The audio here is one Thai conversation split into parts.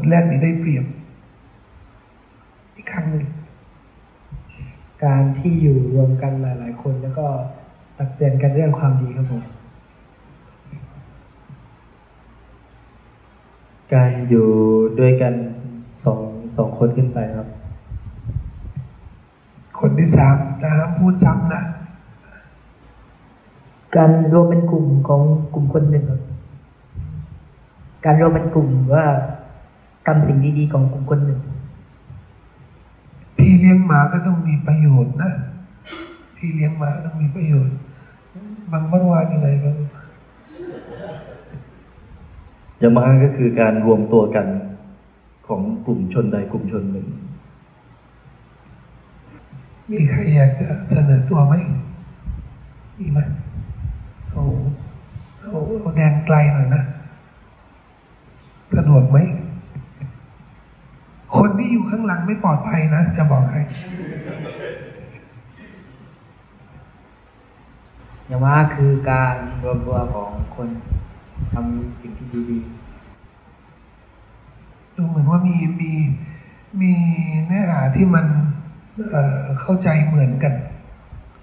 คนแรกนี่ได้เปรียบ อีกครั้งหนึ่งการที่อยู่รวมกันหลาย ๆ คนแล้วก็ตักเตือนกันเรื่องความดีครับผม การอยู่ด้วยกันสองสองคนขึ้นไปครับ คนที่สามนะห้ามพูดซ้ำนะ การรวมเป็นกลุ่มของกลุ่มคนหนึ่งครับการรวมเป็นกลุ่มว่า ทำสิ่งดีๆของกลุ่มคนหนึ่ง พี่เลี้ยงหมาก็ต้องมีประโยชน์นะพี่เลี้ยงหมาต้องมีประโยชน์ บางวันวานยังไงบ้างยามาก็คือการรวมตัวกันของกลุ่มชนใดกลุ่มชนหนึ่ง มีใครอยากจะเสนอตัวไหม มีไหมเอาเอาเอาแดนไกลหน่อยนะ สะดวกไหม คนที่อยู่ข้างหลังไม่ปลอดภัยนะ จะบอกให้อย่างว่าคือการรวมตัวของคนทำสิ่งที่ดีดูเหมือนว่ามีมีมีเนื้อหาที่มันเอ่อเข้าใจเหมือนกัน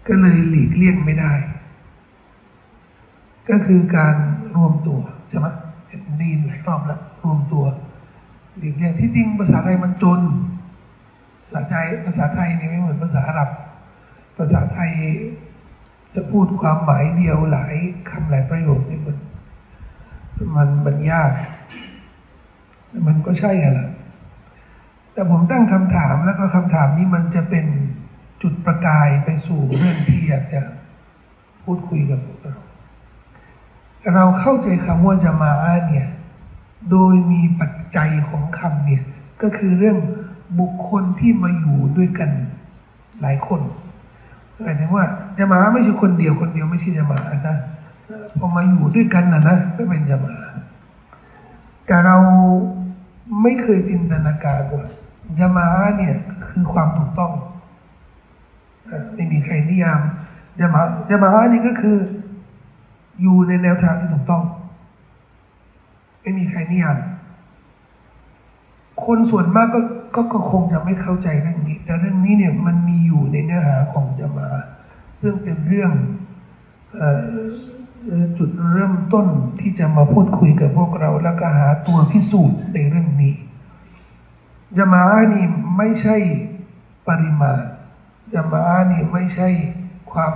ก็เลยหลีกเลี่ยงไม่ได้ ก็คือการรวมตัวใช่ไหมเห็นดีนหลายรอบแล้วรวมตัว หลีกเลี่ยงที่จริงภาษาไทยมันจน ภาษาไทยภาษาไทยนี่ไม่เหมือนภาษาอาหรับ ภาษาไทยจะพูดความหมายเดียวหลายคำหลายประโยคนี่มันมันมันยากมันก็ใช่แหละแต่ผมตั้งคำถามแล้วก็คำถามนี้มันจะเป็นจุดประกายไปสู่เรื่องที่อยากจะพูดคุยกับพวกเรา เราเข้าใจคำว่าจะมาอะห์เนี่ย โดยมีปัจจัยของคำเนี่ย ก็คือเรื่องบุคคลที่มาอยู่ด้วยกันหลายคนหมายถึงว่าจะมาไม่ใช่คนเดียวคนเดียวไม่ใช่จะมาอะห์นะพอมาอยู่ด้วยกันนะนะก็เป็นจะมาแต่เราไม่เคยจินตนาการว่ายามาเนี่ยคือความถูกต้องไม่มีใครนิยามยามาอะมาอะห์นี่ก็คือ อยู่ในแนวทางที่ถูกต้อง ไม่มีใครนิยามคนส่วนมากก็ก็ก็คงจะไม่เข้าใจเรื่องนี้ แต่เรื่องนี้เนี่ยมันมีอยู่ในเนื้อหาของยามา ซึ่งเป็นเรื่องออจุดเริ่มต้นที่จะมาพูดคุยกับพวกเรา แล้วก็หาตัวพิสูจน์ในเรื่องนี้ยามาอะนี่ไม่ใช่ปริมาณยามาอะนี่ไม่ใช่ความ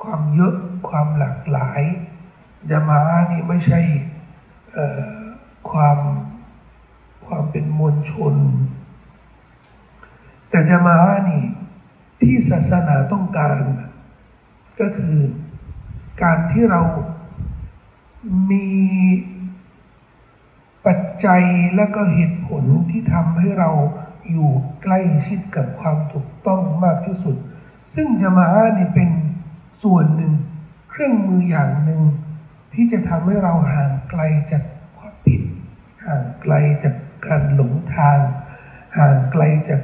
ความเยอะความหลากหลายยามาอะนี่ไม่ใช่ ความความเป็นมวลชน แต่ยามาอะห์นี่ ที่ศาสนาต้องการ ก็คือการที่เรามีปัจจัยและก็เหตุผลที่ทำให้เราอยู่ใกล้ชิดกับความถูกต้องมากที่สุด ซึ่งจะมาอะห์นี่เป็นส่วนหนึ่งเครื่องมืออย่างหนึ่ง ที่จะทำให้เราห่างไกลจากความผิด ห่างไกลจากการหลงทาง ห่างไกลจาก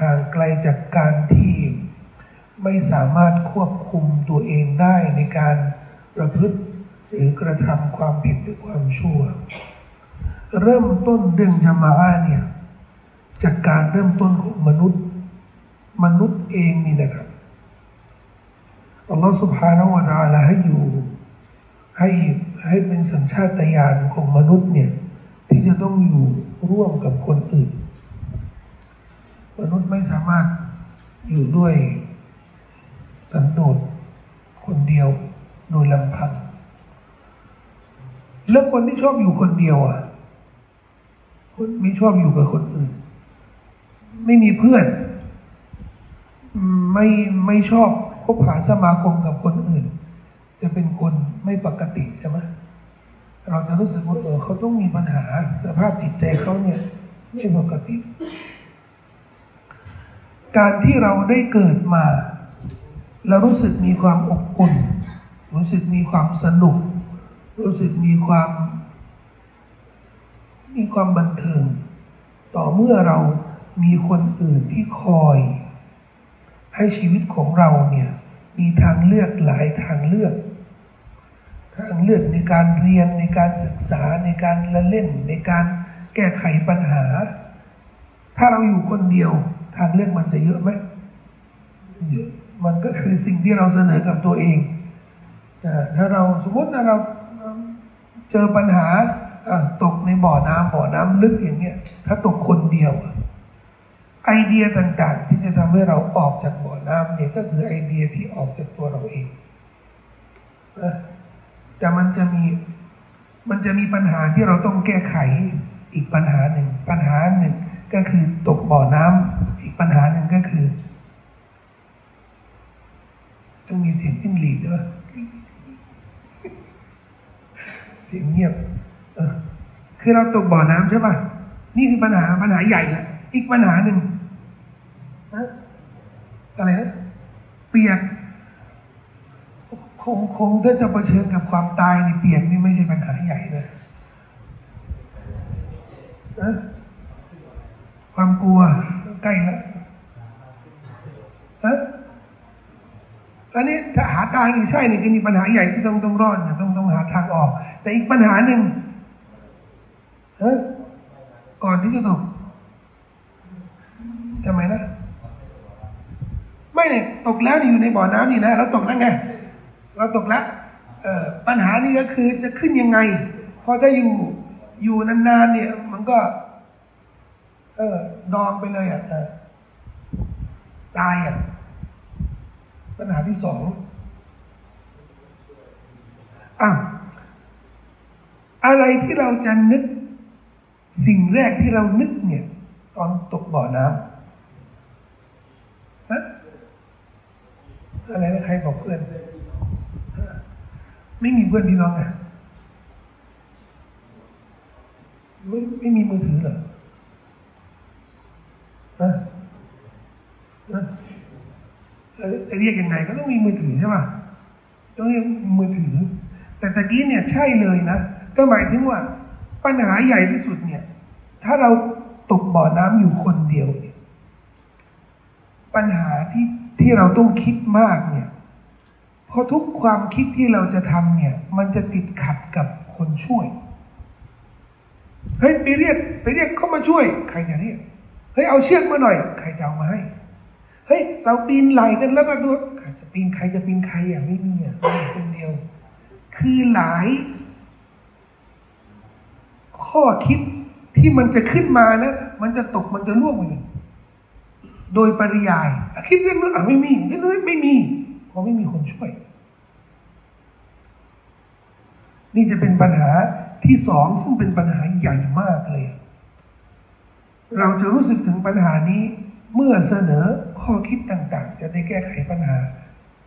ห่างไกลจากการที่ไม่สามารถควบคุมตัวเองได้ในการประพฤติหรือกระทำความผิดหรือความชั่ว เริ่มต้นเรื่องยามาอะห์เนี่ยจากการเริ่มต้นของมนุษย์ มนุษย์เองนี่นะครับ อัลลอฮฺสุบฮานาอะลาลาให้อยู่ให้ให้เป็นสัญชาตญาณของมนุษย์เนี่ยที่จะต้องอยู่ร่วมกับคนอื่น มนุษย์ไม่สามารถอยู่ด้วยสันโดษคนเดียวโดยลำพัง แล้วคนที่ชอบอยู่คนเดียวอะ คนไม่ชอบอยู่กับคนอื่น ไม่มีเพื่อน ไม่ไม่ชอบ คบหาสมาคมกับคนอื่น จะเป็นคนไม่ปกติใช่ไหมเราจะรู้สึกว่าเออเขาต้องมีปัญหาสภาพจิตใจเขาเนี่ยไม่ปกติ การที่เราได้เกิดมาเรารู้สึกมีความอบอุ่น รู้สึกมีความสนุก รู้สึกมีความ มีความบันเทิง ต่อเมื่อเรามีคนอื่นที่คอย ให้ชีวิตของเราเนี่ย มีทางเลือกหลายทางเลือก ทางเลือกในการเรียนในการศึกษาในการละเล่น ในการแก้ไขปัญหา ถ้าเราอยู่คนเดียว ทางเลือกมันจะเยอะไหมเยอะมันก็คือสิ่งที่เราเสนอกับตัวเองอ่ถ้าเราสมมติเราเจอปัญหาตกในบ่อน้ำบ่อน้ำลึกอย่างเงี้ย ถ้าตกคนเดียวอะ ไอเดียต่างๆ ที่จะทำให้เราออกจากบ่อน้ำเนี่ยก็คือไอเดียที่ออกจากตัวเราเองแต่มันจะมีมันจะมีปัญหาที่เราต้องแก้ไขอีกปัญหาหนึ่ง ปัญหาหนึ่งก็คือตกบ่อน้ำอีกปัญหาหนึ่งก็คือต้องมีเสียงจิ้งหรีดด้วยเสียงเงียบ เออ คือเราตกบ่อน้ำใช่ป่ะนี่คือปัญหาปัญหาใหญ่ละอีกปัญหาหนึ่ง อะไรนะเปียก คงคงถ้าจะเผชิญกับความตายในเปียกนี่ไม่ใช่ปัญหาใหญ่เลยนะความกลัวใกล้แล้วฮะอันนี้ถ้าหาทางนี่ใช่นี่คือมีปัญหาใหญ่ที่ต้องต้องรอดต้องต้องหาทางออก แต่อีกปัญหาหนึ่งก่อนที่จะตกทำไมนะ ไม่เนี่ยตกแล้วนี่อยู่ในบ่อน้ำนี่นะเราตกแล้วไงเราตกแล้วเออปัญหานี่ก็คือจะขึ้นยังไง พอถ้าอยู่อยู่นานๆเนี่ย มันก็ เออดองไปเลยอะตายอะปัญหาที่สองอะอะไรที่เราจะนึก สิ่งแรกที่เรานึกเนี่ย ตอนตกบ่อน้ำฮะ อะไรนะใครบอกเพื่อน ไม่มีเพื่อนพี่น้องอะไม่ไม่มีมือถือเหรอฮะฮะเอ่อจะเรียกยังไงก็ต้องมีมือถือใช่ป่ะต้องเรียกมือถือ แต่ตะกี้เนี่ยใช่เลยนะ ก็หมายถึงว่า ปัญหาใหญ่ที่สุดเนี่ย ถ้าเราตกบ่อน้ำอยู่คนเดียว ปัญหาที่ ที่เราต้องคิดมากเนี่ยเพราะทุกความคิดที่เราจะทำเนี่ย มันจะติดขัดกับคนช่วย เฮ้ยไปเรียกไปเรียกเขามาช่วย ใครจะเรียกเฮ้ยเอาเชือกมาหน่อย ใครจะเอามาให้เฮ้ยเราปีนไหลกันแล้วก็ดูใครจะปีนใครจะปีนใครอะไม่มีอะคนเดียว คือหลาย ข้อคิดที่มันจะขึ้นมานะ มันจะตกมันจะล่วงไปเลย โดยปริยายคิดเรื่องนู้นอะไม่มีเรื่องนู้ไม่มีเพราะไม่มีคนช่วย นี่จะเป็นปัญหาที่สองซึ่งเป็นปัญหาใหญ่มากเลย เราจะรู้สึกถึงปัญหานี้เมื่อเสนอข้อคิดต่างๆ จะได้แก้ไขปัญหา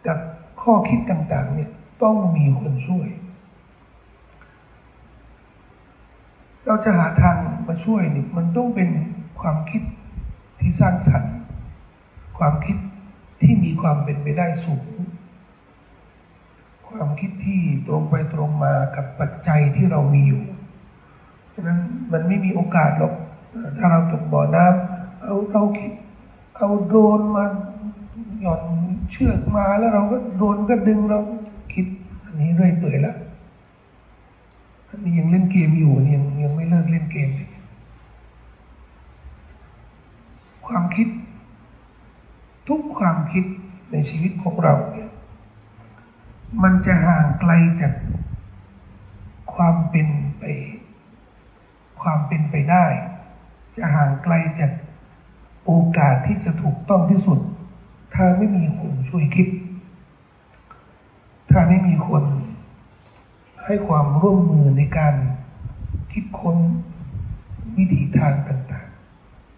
กับข้อคิดต่างๆ เนี่ยต้องมีคนช่วย เราจะหาทางมาช่วยเนี่ยมันต้องเป็นความคิดที่สร้างสรรค์ ความคิดที่มีความเป็นไปได้สูง ความคิดที่ตรงไปตรงมากับปัจจัยที่เรามีอยู่ฉะนั้นมันไม่มีโอกาสหรอกถ้าเราตกบ่อน้ำเอาเราคิด เอาโดนมาหย่อนเชือกมาแล้วเราก็โดนก็ดึงเราคิด อันนี้เรื่อยเปื่อยแล้วอันนี้ยังเล่นเกมอยู่ยังยังไม่เลิกเล่นเกมเลยความคิด ทุกความคิดในชีวิตของเราเนี่ยมันจะห่างไกลจากความเป็นไป ความเป็นไปได้ จะห่างไกลจากโอกาสที่จะถูกต้องที่สุด ถ้าไม่มีคนช่วยคิด ถ้าไม่มีคนให้ความร่วมมือในการคิดค้นวิถีทางต่าง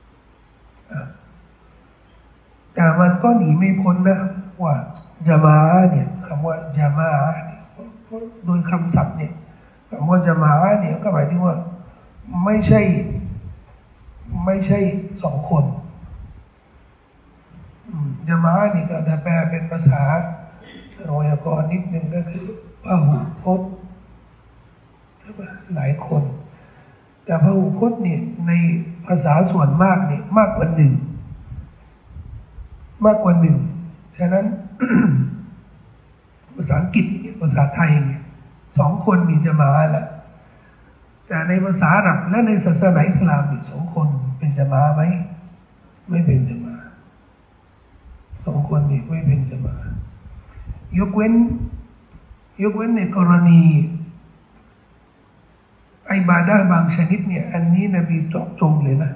ๆอะ แต่มันก็หนีไม่พ้นนะ ว่ายามาเนี่ยคำว่ายามาโดยคำศัพท์เนี่ยคำว่ายามาเนี่ยก็หมายถึงว่า ไม่ใช่ ไม่ใช่สองคนยามานี่ก็ถ้าแปลเป็นภาษาไวยากรนิดนึงก็คือพหูพจน์ใช่ปะหลายคน แต่พหูพจน์เนี่ยในภาษาส่วนมากเนี่ยมากกว่าหนึ่ง มากกว่าหนึ่ง ฉะนั้น ภาษาอังกฤษภาษาไทยสองคนนี่จะมาละแต่ในภาษาอาหรับและในศาสนาอิสลามสองคนเป็นจะมาไหมไม่เป็นจะมาสองคนนี่ไม่เป็นจะมายกเว้น ยกเว้นในกรณีไอบาดาบางชนิดเนี่ย อันนี้นบีเจาะจงเลยนะ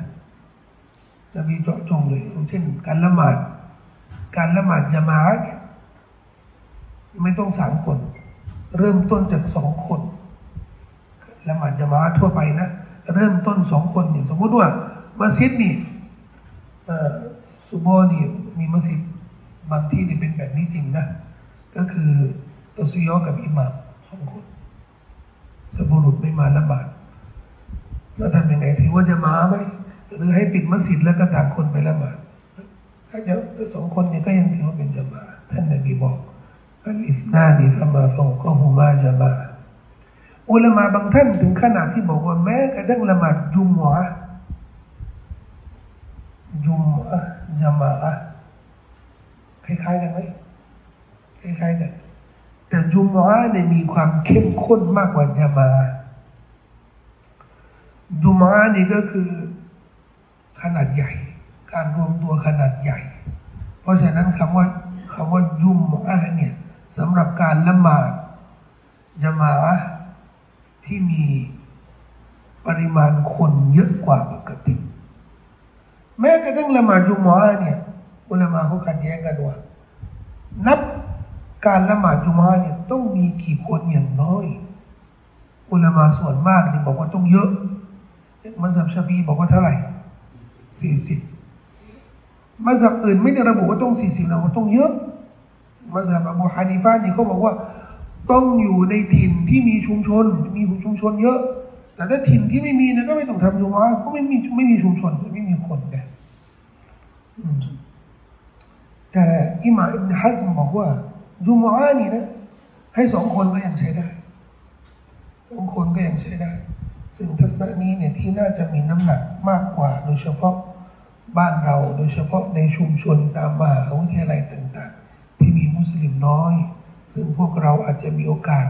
นบีเจาะจงเลยเช่นการละหมาด การละหมาดจะมาเนี่ยไม่ต้องสามคน เริ่มต้นจากสองคนละหมาดจะมาทั่วไปนะ เริ่มต้นสองคนเนี่ยสมมติว่ามัสยิดนี่สุโบนี่มีมัสยิดบางที่นี่เป็นแบบนี้จริงนะ ก็คือตัวซียอกับอิหม่ามสองคนถ้าบุรุษไม่มาละหมาดแล้วทำยังไงถือว่าจะมาไหมหรือให้ปิดมัสยิดแล้วก็ต่างคนไปละหมาด ถ้าจะสองคนนี่ยก็ยังถือว่าเป็นจะมาท่านนบีบอกอันอิสนานีฟมาฟงก็ฮูมาจะมาอุลามาบางท่านถึงขนาดที่บอกว่าแม้กระทั่งละหมาดจุมหวะจุมอะจะมาอะคล้ายๆกันไหมคล้ายๆกันแต่จุมวะเนี่ยมีความเข้มข้นมากกว่าจะมาจุมวะนี่ก็คือขนาดใหญ่ การรวมตัวขนาดใหญ่ เพราะฉะนั้นคำว่าคำว่าจุมวะเนี่ยสำหรับการละหมาดจะมาที่มีปริมาณคนเยอะกว่าปกติ แม้กระทั่งละหมาดจุมวะเนี่ยอุลามาเขาขัดแย้งกันว่า นับการละหมาดจุมาเนี่ยต้องมีกี่คนอย่างน้อย อุลามาส่วนมากนี่บอกว่าต้องเยอะมัสยิดชาฟีบอกว่าเท่าไหร่สี่สิบ มัสยิดอื่นไม่ได้ระบุว่าต้องสี่สิบนะว่าต้องเยอะมัสยิดอบูฮานิฟานี่เขาบอกว่า ต้องอยู่ในถิ่นที่มีชุมชน มีชุมชนเยอะ แต่ถ้าถิ่นที่ไม่มีนะก็ไม่ต้องทำจุมาก็ไม่มีไม่มีชุมชนไม่มีคนไงแต่อิหม่าอิบนฮัซมบอกว่าจุมอานี่นะ ให้สองคนก็ยังใช้ได้สองคนก็ยังใช้ได้ ซึ่งทัศนะนี้เนี่ยที่น่าจะมีน้ำหนักมากกว่าโดยเฉพาะ บ้านเราโดยเฉพาะในชุมชนตามมหาวิทยาลัยต่าง ๆ ที่มีมุสลิมน้อย ซึ่งพวกเราอาจจะมีโอกาส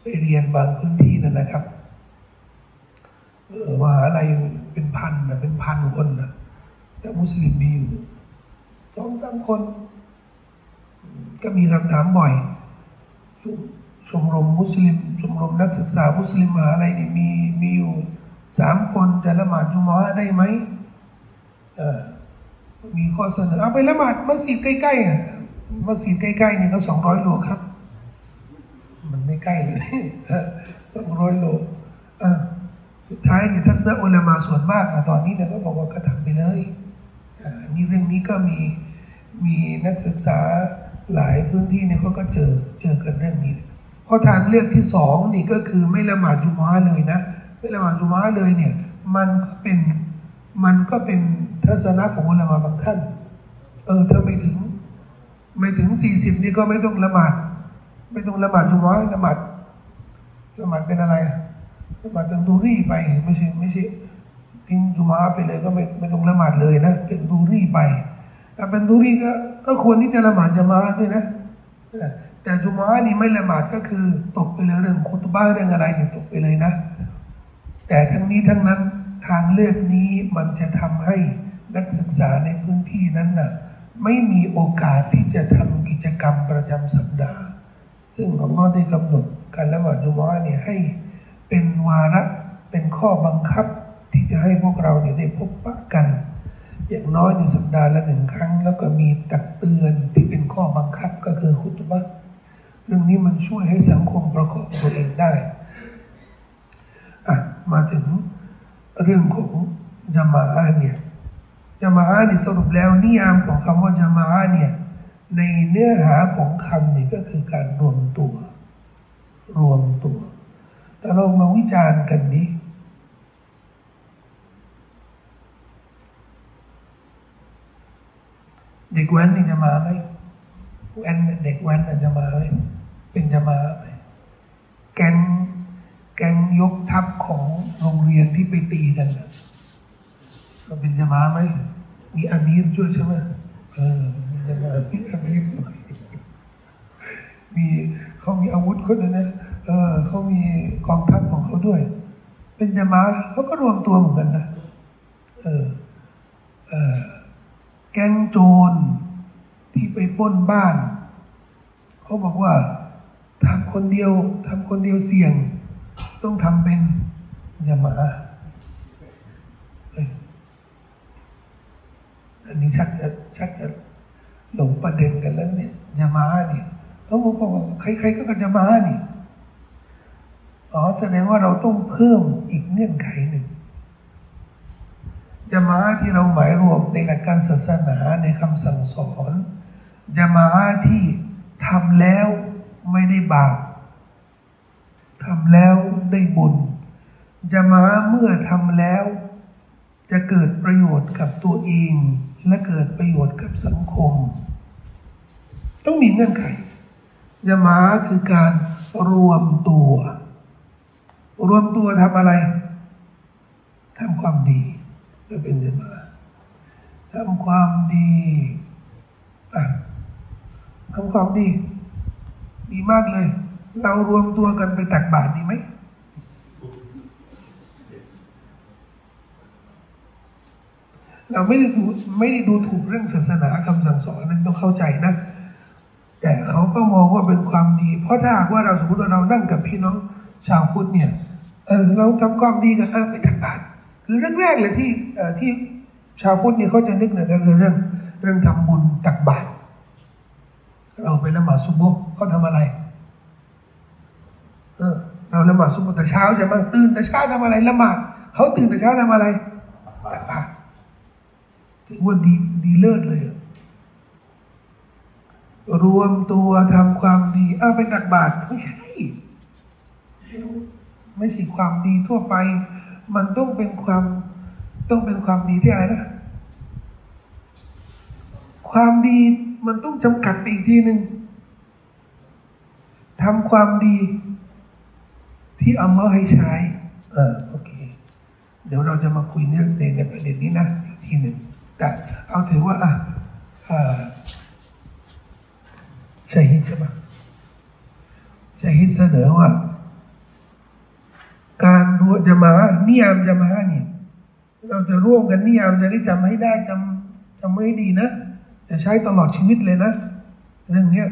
ไปเรียนบางพื้นที่นั่นนะครับมหาลัยเป็นพันนะเป็นพันคนนะแต่มุสลิมมีอยู่สองสามคน ก็มีคำถามบ่อยชมรมมุสลิมชมรมนักศึกษามุสลิมมหาลัยนี่มีมีอยู่สามคนจะละหมาดจุมอได้ไหม มีข้อเสนอเอาไปละหมาดมัสยิดใกล้ๆอะมัสยิดใกล้ๆนี่ก็สองร้อยโลครับ มันไม่ใกล้เลยสองร้อยโลอ่าสุดท้ายเนี่ยทัศนอุลามาส่วนมากนะตอนนี้เนี่ยก็บอกว่าก็ทำไปเลยอ่านี่เรื่องนี้ก็มีมีนักศึกษาหลายพื้นที่เนี่ยเขาก็เจอเจอกันเรื่องนี้เพราะทางเลือกที่สองนี่ก็คือไม่ละหมาดจุมอะเลยนะ ไม่ละหมาดจุมอะเลยเนี่ย มันก็เป็นมันก็เป็น ทัศนะของอุลามาบางท่าน เออ ถ้าไม่ถึง ไม่ถึงสี่สิบนี่ก็ไม่ต้องละหมาด ไม่ต้องละหมาดจุมอะละหมาดละหมาดเป็นอะไรละหมาดเป็นดูรี่ไปไม่ใช่ไม่ใช่ทิ้งจุมอะไปเลยก็ไม่ไม่ต้องละหมาดเลยนะเป็นดูรี่ไปถ้าเป็นดูรีก็ก็ควรที่จะละหมาดจะมาด้วยนะแต่จุมานี่ไม่ละหมาดก็คือตกไปเลยเรื่องคุตบ้าเรื่องอะไรเนี่ยตกไปเลยนะ แต่ทั้งนี้ทั้งนั้นทางเลือกนี้มันจะทำให้ นักศึกษาในพื้นที่นั้นน่ะไม่มีโอกาสที่จะทำกิจกรรมประจำสัปดาห์ ซึ่งอัลลอฮ์ได้กำหนดการละหมาดจุมาเนี่ยให้เป็นวาระเป็นข้อบังคับที่จะให้พวกเราเนี่ยได้พบปะกัน อย่างน้อยในสัปดาห์ละหนึ่งครั้ง แล้วก็มีตักเตือนที่เป็นข้อบังคับก็คือคุตบะเรื่องนี้มันช่วยให้สังคมประกอบตัวเองได้อะมาถึงเรื่องของจามาเนี่ย จามาอาเนี่ยสรุปแล้วนิยามของคำว่าจามาอาเนี่ยในเนื้อหาของคำนี่ก็คือการรวมตัว รวมตัวแต่เรามาวิจารณ์กันนี้เด็กแว้นนี่จะมาไหมแว้นเด็กแว้นจะมาไหมเป็นจะมาไหมแกงแกงยกทัพของโรงเรียนที่ไปตีกัน ก็เป็นจะมาไหมมีอามีรช่วยใช่ไหมเออมีจะมามีอามีรมีเขามีอาวุธคนนั้นนะเออเขามีกองทัพของเขาด้วย เป็นยามาเขาก็รวมตัวเหมือนกันนะเออเออแก๊งโจรที่ไปปล้นบ้าน เขาบอกว่าทำคนเดียวทำคนเดียวเสี่ยง ต้องทำเป็นยามาเอ้ย อันนี้ชักจะชักจะหลงประเด็นกันแล้วเนี่ยยามาเนี่ยเขาบอกว่าใครๆก็กันยามานี่อ๋อแสดงว่าเราต้องเพิ่มอีกเงื่อนไขหนึ่งยามาที่เราหมายรวมในหลักการศาสนาในคำสั่งสอนยามาที่ทำแล้วไม่ได้บาปทำแล้วได้บุญยามาเมื่อทำแล้ว จะเกิดประโยชน์กับตัวเองและเกิดประโยชน์กับสังคม ต้องมีเงื่อนไขยามาคือการรวมตัว รวมตัวทำอะไรทำความดีจะเป็นยามาทำความดีทำความดี ดีมากเลย เรารวมตัวกันไปตักบาตรดีไหม เราไม่ได้ดูไม่ได้ดูถูกเรื่องศาสนาคำสั่งสอนนั้นต้องเข้าใจนะ แต่เขาก็มองว่าเป็นความดี เพราะถ้าหากว่าเราสมมติว่าเรานั่งกับพี่น้องชาวพุทธเนี่ย เออเราทำความดีกันไปตักบาตรคือเรื่องแรกเลยที่เอ่อที่ชาวพุทธเนี่ยเขาจะนึกเนี่ยก็คือเรื่องเรื่องทำบุญตักบาตรเราไปละหมาดซุบฮ์เขาทำอะไร เออ เราละหมาดซุบฮ์แต่เช้าจะมาตื่นแต่เช้าทำอะไรละหมาดเขาตื่นแต่เช้าทำอะไร ว่าดีดีเลิศเลยรวมตัวทำความดีอ้าวไปตักบาตรไม่ใช่ไม่ใช่ความดีทั่วไป มันต้องเป็นความต้องเป็นความดีที่อะไรนะความดีมันต้องจำกัดไปอีกทีหนึ่งทำความดีที่อัลลอฮ์ให้ใช้ เออโอเค เดี๋ยวเราจะมาคุยเรื่องในในประเด็นนี้นะ อีกทีหนึ่ง แต่เอาถือว่าอะอ่าชัยฮิดใช่ไหมชัยฮิดเสนอว่า การรวมจะมานิยามจะมาเนี่ยเราจะร่วมกันนิยามจะได้จำให้ได้จำจำให้ดีนะ จะใช้ตลอดชีวิตเลยนะ เรื่องเนี้ย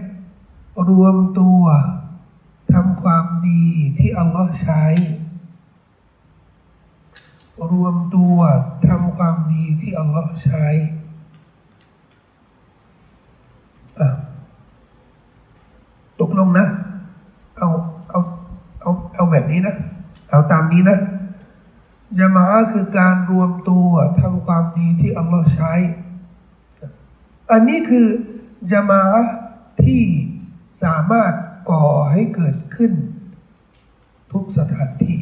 รวมตัวทำความดีที่อัลลอฮ์ใช้ รวมตัวทำความดีที่อัลลอฮ์ใช้อะตกลงนะ เอาเอาเอาเอาแบบนี้นะ เอาตามนี้นะยามาคือการรวมตัวทำความดีที่อัลลอฮ์ใช้ อันนี้คือยามาที่สามารถก่อให้เกิดขึ้น ทุกสถานที่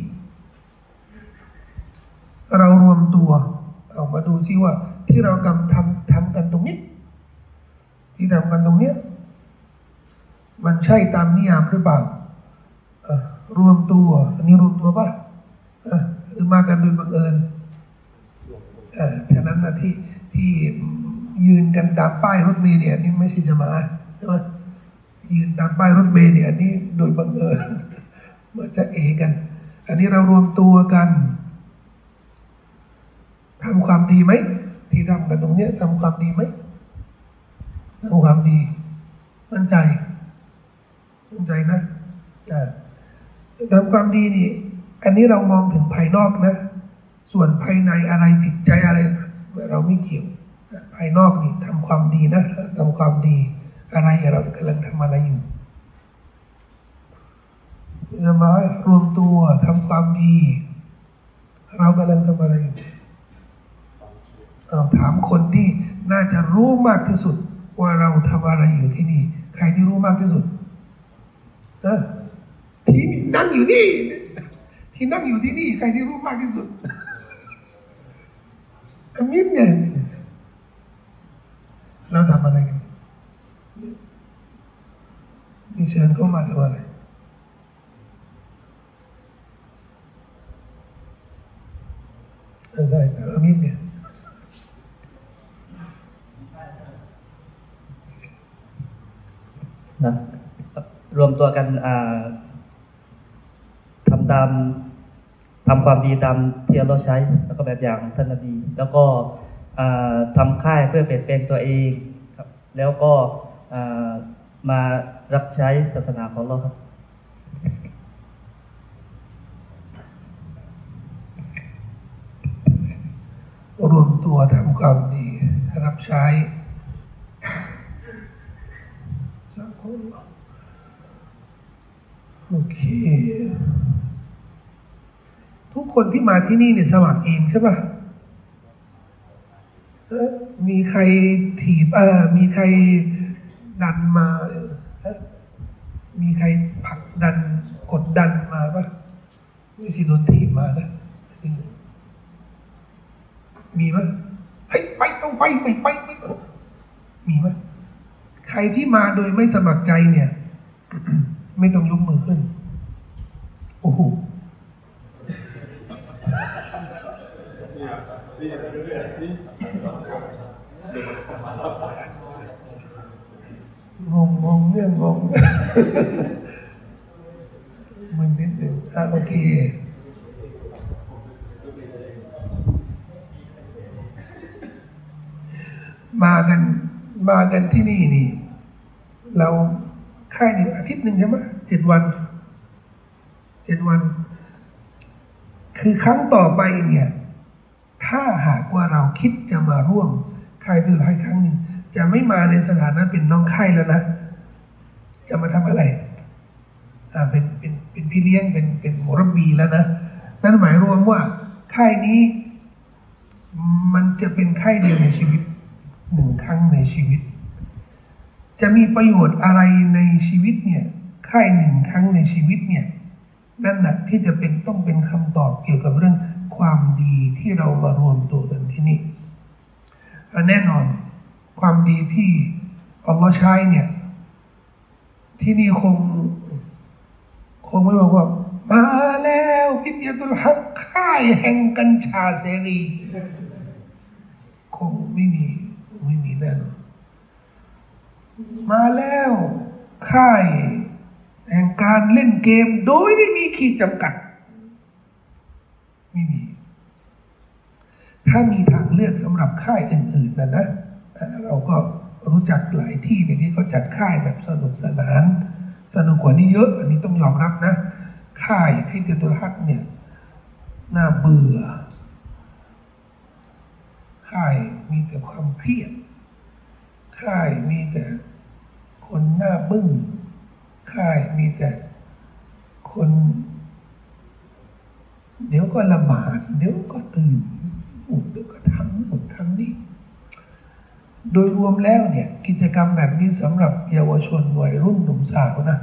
เรารวมตัวเอามาดูซิว่า ที่เรากำทำทำกันตรงนี้ ที่ทำกันตรงเนี้ยมันใช่ตามนิยามหรือเปล่าอรวมตัวอันนี้รวมตัวปะเอ่อหรือมากันโดยบังเอิญเออฉะนั้นนะที่ที่ยืนกันตามป้ายรถเมล์เนี่ยนี่ไม่ใช่จะมาใช่ไหมยืนตามป้ายรถเมล์เนี่ยนนี้โดยบังเอิญเมือจะเอกัน อันนี้เรารวมตัวกัน ทำความดีไหมที่ทำกันตรงเนี้ยทำความดีไหมทำความดีมั่นใจมั่นใจนะอ่ทำความดีนี่ อันนี้เรามองถึงภายนอกนะ ส่วนภายในอะไรจิตใจอะไร เราไม่เกี่ยวภายนอกนี่ทำความดีนะทำความดี อะไรเรากำลังทำอะไรอยู่จะมารวมตัวทำความดี เรากำลังทำอะไรอยู่ ถามคนที่น่าจะรู้มากที่สุด ว่าเราทำอะไรอยู่ที่นี่ ใครที่รู้มากที่สุดเออที่นั่งอยู่นี่ ที่นั่งอยู่ที่นี่ ใครที่รู้มากที่สุดอามินเนี่ยเราทำอะไรกันนี่เชิญเข้ามาทำอะไรเออได้ครับอามินเนี่ย นะรวมตัวกันอ่าตามทำความดีตามที่เราใช้ แล้วก็แบบอย่างท่านนบีแล้วก็ทำค่ายเพื่อเปลี่ยนแปลงตัวเองครับ แล้วก็มารับใช้ศาสนาของเราครับรวมตัวทำความดีรับใช้สังคม โอเค ทุกคนที่มาที่นี่เนี่ยสมัครเองใช่ปะเอ๊ะมีใครถีบเออมีใครดันมาเออมีใครผลักดันกดดันมาปะไม่ใช่โดนถีบมาแล้วมีไหมเฮ้ยไปต้องไปไม่ไปไม่ไปมีไหม ใครที่มาโดยไม่สมัครใจเนี่ย ไม่ต้องยกมือขึ้น โอ้โหงงงงเนี่ยงงมันนิดหนึ่งอะโอเคมากันมากันที่นี่นี่ เราค่ายนี่งอาทิตย์หนึ่งใช่ไหมเจ็ดวันเจ็ดวัน คือครั้งต่อไปเนี่ย ถ้าหากว่าเราคิดจะมาร่วมค่ายเป็นค่ายครั้งหนึ่งจะไม่มาในสถานะเป็นน้องค่ายแล้วนะ จะมาทำอะไรอ่าเป็นเป็นเป็นพี่เลี้ยงเป็นเป็นมุรบบีแล้วนะนั่นหมายรวมว่าค่ายนี้ มันจะเป็นค่ายเดียวในชีวิตหนึ่งครั้งในชีวิต จะมีประโยชน์อะไรในชีวิตเนี่ยค่ายหนึ่งครั้งในชีวิตเนี่ยนั่นแหละที่จะเป็นต้องเป็นคำตอบเกี่ยวกับเรื่องความดีที่เรามารวมตัวกันที่นี่แแน่นอนความดีที่อัลลอฮ์ใช้เนี่ย ที่นี่คง คงไม่บอกว่า มาแล้วพิทยาตุลฮักค่ายแห่งกัญชาเสรี คงไม่มีไม่มีแน่นอน มาแล้วค่ายแห่งการเล่นเกมโดยไม่มีขีดจำกัด ไม่มี ถ้ามีทางเลือกสำหรับค่ายอื่นๆนะนะ เราก็รู้จักหลายที่ในที่เขาจัดค่ายแบบสนุกสนาน สนุกกว่านี้เยอะ อันนี้ต้องยอมรับนะ ค่ายที่เตตุลฮักเนี่ยน่าเบื่อ ค่ายมีแต่ความเครียด ค่ายมีแต่คนหน้าบึ้งค่ายมีแต่คน เดี๋ยวก็ละหมาดเดี๋ยวก็ตื่นเดี๋ยวก็ทำนู่นทำนี่โดยรวมแล้วเนี่ย กิจกรรมแบบนี้สำหรับเยาวชนวัยรุ่นหนุ่มสาวนะ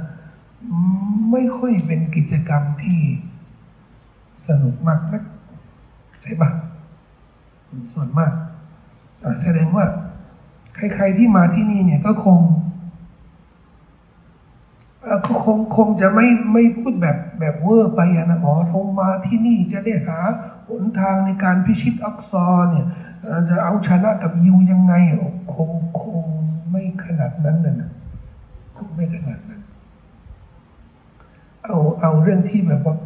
ไม่ค่อยเป็นกิจกรรมที่สนุกมากนะใช่ปะส่วนมากอ่แสดงว่า ใคร ๆที่มาที่นี่เนี่ยก็คงก็คงคงจะไม่ไม่พูดแบบแบบเวอร์ไปนะอ๋อทงมาที่นี่จะได้หาหนทางในการพิชิตอักซอเนี่ยจะเอาชนะกับยิวยังไงคงคงไม่ขนาดนั้นนะคงไม่ขนาดนั้น เอาเอาเรื่องที่แบบว่า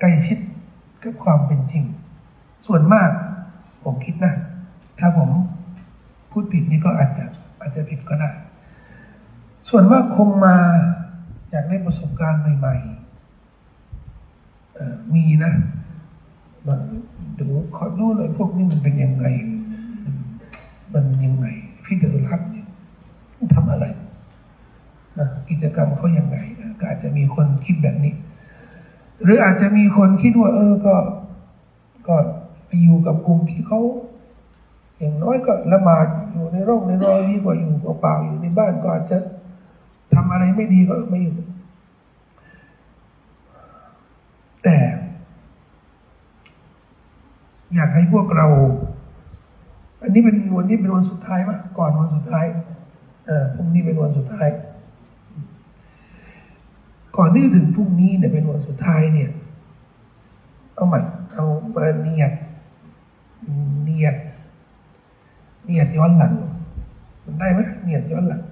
ใกล้ชิดกับความเป็นจริง ส่วนมาก ผมคิดนะ ถ้าผม พูดผิดนี่ก็อาจจะอาจจะผิดก็ได้ ส่วนมากคงมาอยากได้ประสบการณ์ใหม่ๆมีนะมาดูขอดูหน่อยพวกนี้มันเป็นยังไง มันยังไงพี่เดรักเนี่ยมันทำอะไรนะกิจกรรมเขายังไงนะก็อาจจะมีคนคิดแบบนี้ หรืออาจจะมีคนคิดว่า เออก็ ก็ไปอยู่กับกลุ่มที่เขา อย่างน้อยก็ละหมาดอยู่ในร่องในรอยดีกว่าอยู่เปล่าอยู่ในบ้านก็อาจจะทำอะไรไม่ดีก็ไม่อยู่ แต่ อยากให้พวกเรา อันนี้เป็นวันนี้เป็นวันสุดท้ายมั้ยก่อนวันสุดท้ายเออพรุ่งนี้เป็นวันสุดท้าย ก่อนที่จะถึงพรุ่งนี้เนี่ยเป็นวันสุดท้ายเนี่ย เอาใหม่เอามาเนียดเนียด เนียดย้อนหลังมันได้ไหมเนียดย้อนหลัง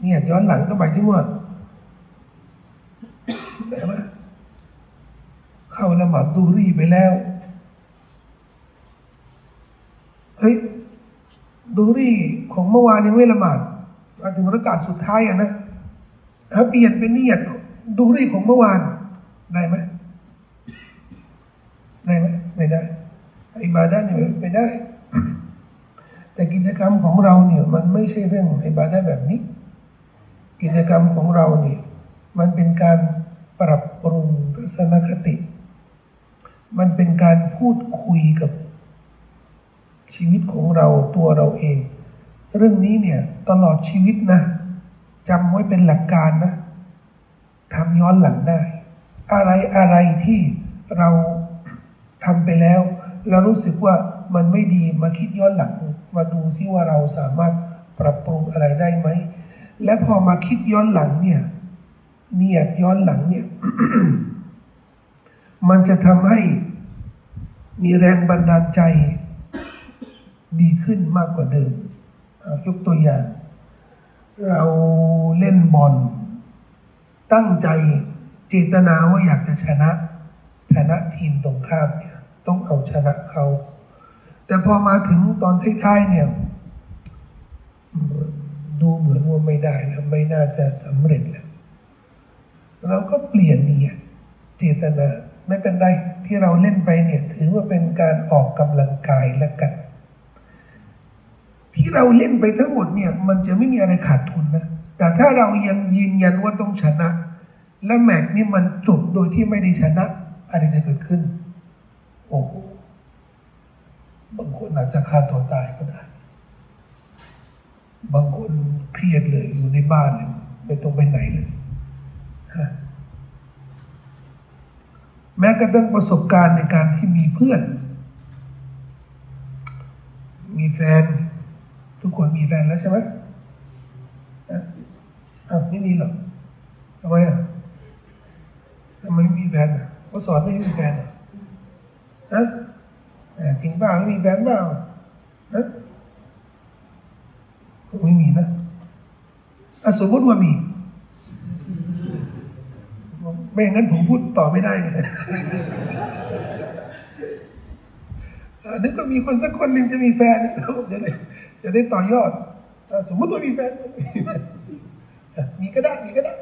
เนียดย้อนหลังก็หมายถึงว่าละหมาดดูรีไปแล้วเฮ้ยดูรีของเมื่อวานยังไม่ละหมาดมาถึงรักาสุดท้ายอะนะถ้าเปลี่ยนเป็นเนิยตดูรีของเมื่อวาน ได้ไหมได้ไหมไม่ได้ อิบาดะเนี่ยไม่ได้ แต่กิจกรรมของเราเนี่ย มันไม่ใช่เรื่องอิบาดะแบบนี้ กิจกรรมของเราเนี่ย มันเป็นการปรับปรุงทัศนคติ มันเป็นการพูดคุยกับชีวิตของเราตัวเราเอง เรื่องนี้เนี่ยตลอดชีวิตนะจำไว้เป็นหลักการนะทำย้อนหลังได้ อะไรอะไรที่เราทำไปแล้ว เรารู้สึกว่ามันไม่ดีมาคิดย้อนหลัง มาดูซิว่าเราสามารถปรับปรุงอะไรได้ไหม และพอมาคิดย้อนหลังเนี่ยเนียดย้อนหลังเนี่ย มันจะทำให้มีแรงบันดาลใจดีขึ้นมากกว่าเดิมยกตัวอย่าง เราเล่นบอลตั้งใจเจตนาว่าอยากจะชนะ ชนะทีมตรงข้ามเนี่ย ต้องเอาชนะเขา แต่พอมาถึงตอนท้ายๆเนี่ย ดูเหมือนว่าไม่ได้แล้วไม่น่าจะสำเร็จแล้วเราก็เปลี่ยนเนี่ยเจตนาไม่เป็นไรที่เราเล่นไปเนี่ย ถือว่าเป็นการออกกำลังกายแล้วกัน ที่เราเล่นไปทั้งหมดเนี่ย มันจะไม่มีอะไรขาดทุนนะแต่ถ้าเรายังยืนยันว่าต้องชนะ และแมตช์นี่มันจบโดยที่ไม่ได้ชนะ อะไรจะเกิดขึ้น โอ้โหบางคนอาจจะฆ่าตัวตายก็ได้ บางคนเครียดเลยอยู่ในบ้านเลยไม่ต้องไปไหนเลยฮะแม้กระทั่งประสบการณ์ในการที่มีเพื่อน มีแฟน ทุกคนมีแฟนแล้วใช่ไหมอะอะไม่มีหรอกทำไมอะทำไมไม่มีแฟนอะเขาสอนไม่ให้มีแฟนอะ ฮะอะจริงเปล่าไม่มีแฟนเปล่าฮะไม่มีนะอะสมมติว่ามีไม่งั้นผมพูดต่อไม่ได้เลยอะนึกว่ามีคนสักคนหนึ่งจะมีแฟนจะได้จะได้ต่อยอดอะสมมติว่ามีแฟนอะมีก็ได้มีก็ได้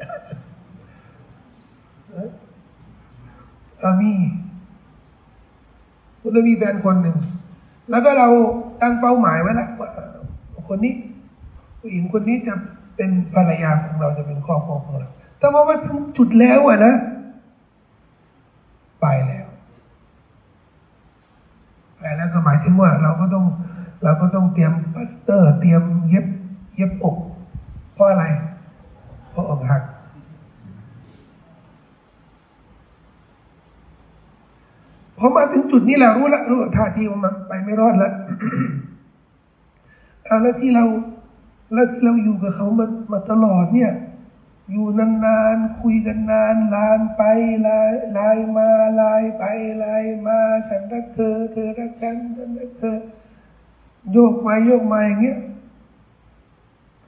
อะมี คุณมีแฟนคนหนึ่ง แล้วก็เราตั้งเป้าหมายไว้แล้วว่าคนนี้ผู้หญิงคนนี้จะเป็นภรรยาของเราจะเป็นครอบครัวของเรา แต่ว่ามาถึงจุดแล้วอะนะ ไปแล้วไปแล้วก็หมายถึงว่า เราก็ต้อง เราก็ต้องเตรียมพลาสเตอร์ เตรียมเย็บ เย็บอกเพราะอะไร เพราะอกหัก พอมาถึงจุดนี้แล้วรู้ล้วรู้ท่าทีว่ามันไปไม่รอดล้วเอาแล้วที่เราแล้วที่เราอยู่กับเขามามาตลอดเนี่ย อยู่นานๆคุยกันนานลานไปลายลายมาลายไปลายมาฉันรักเธอ เธอรักฉันฉันรักเธอ โยกไปโยกมาอย่างเงี้ย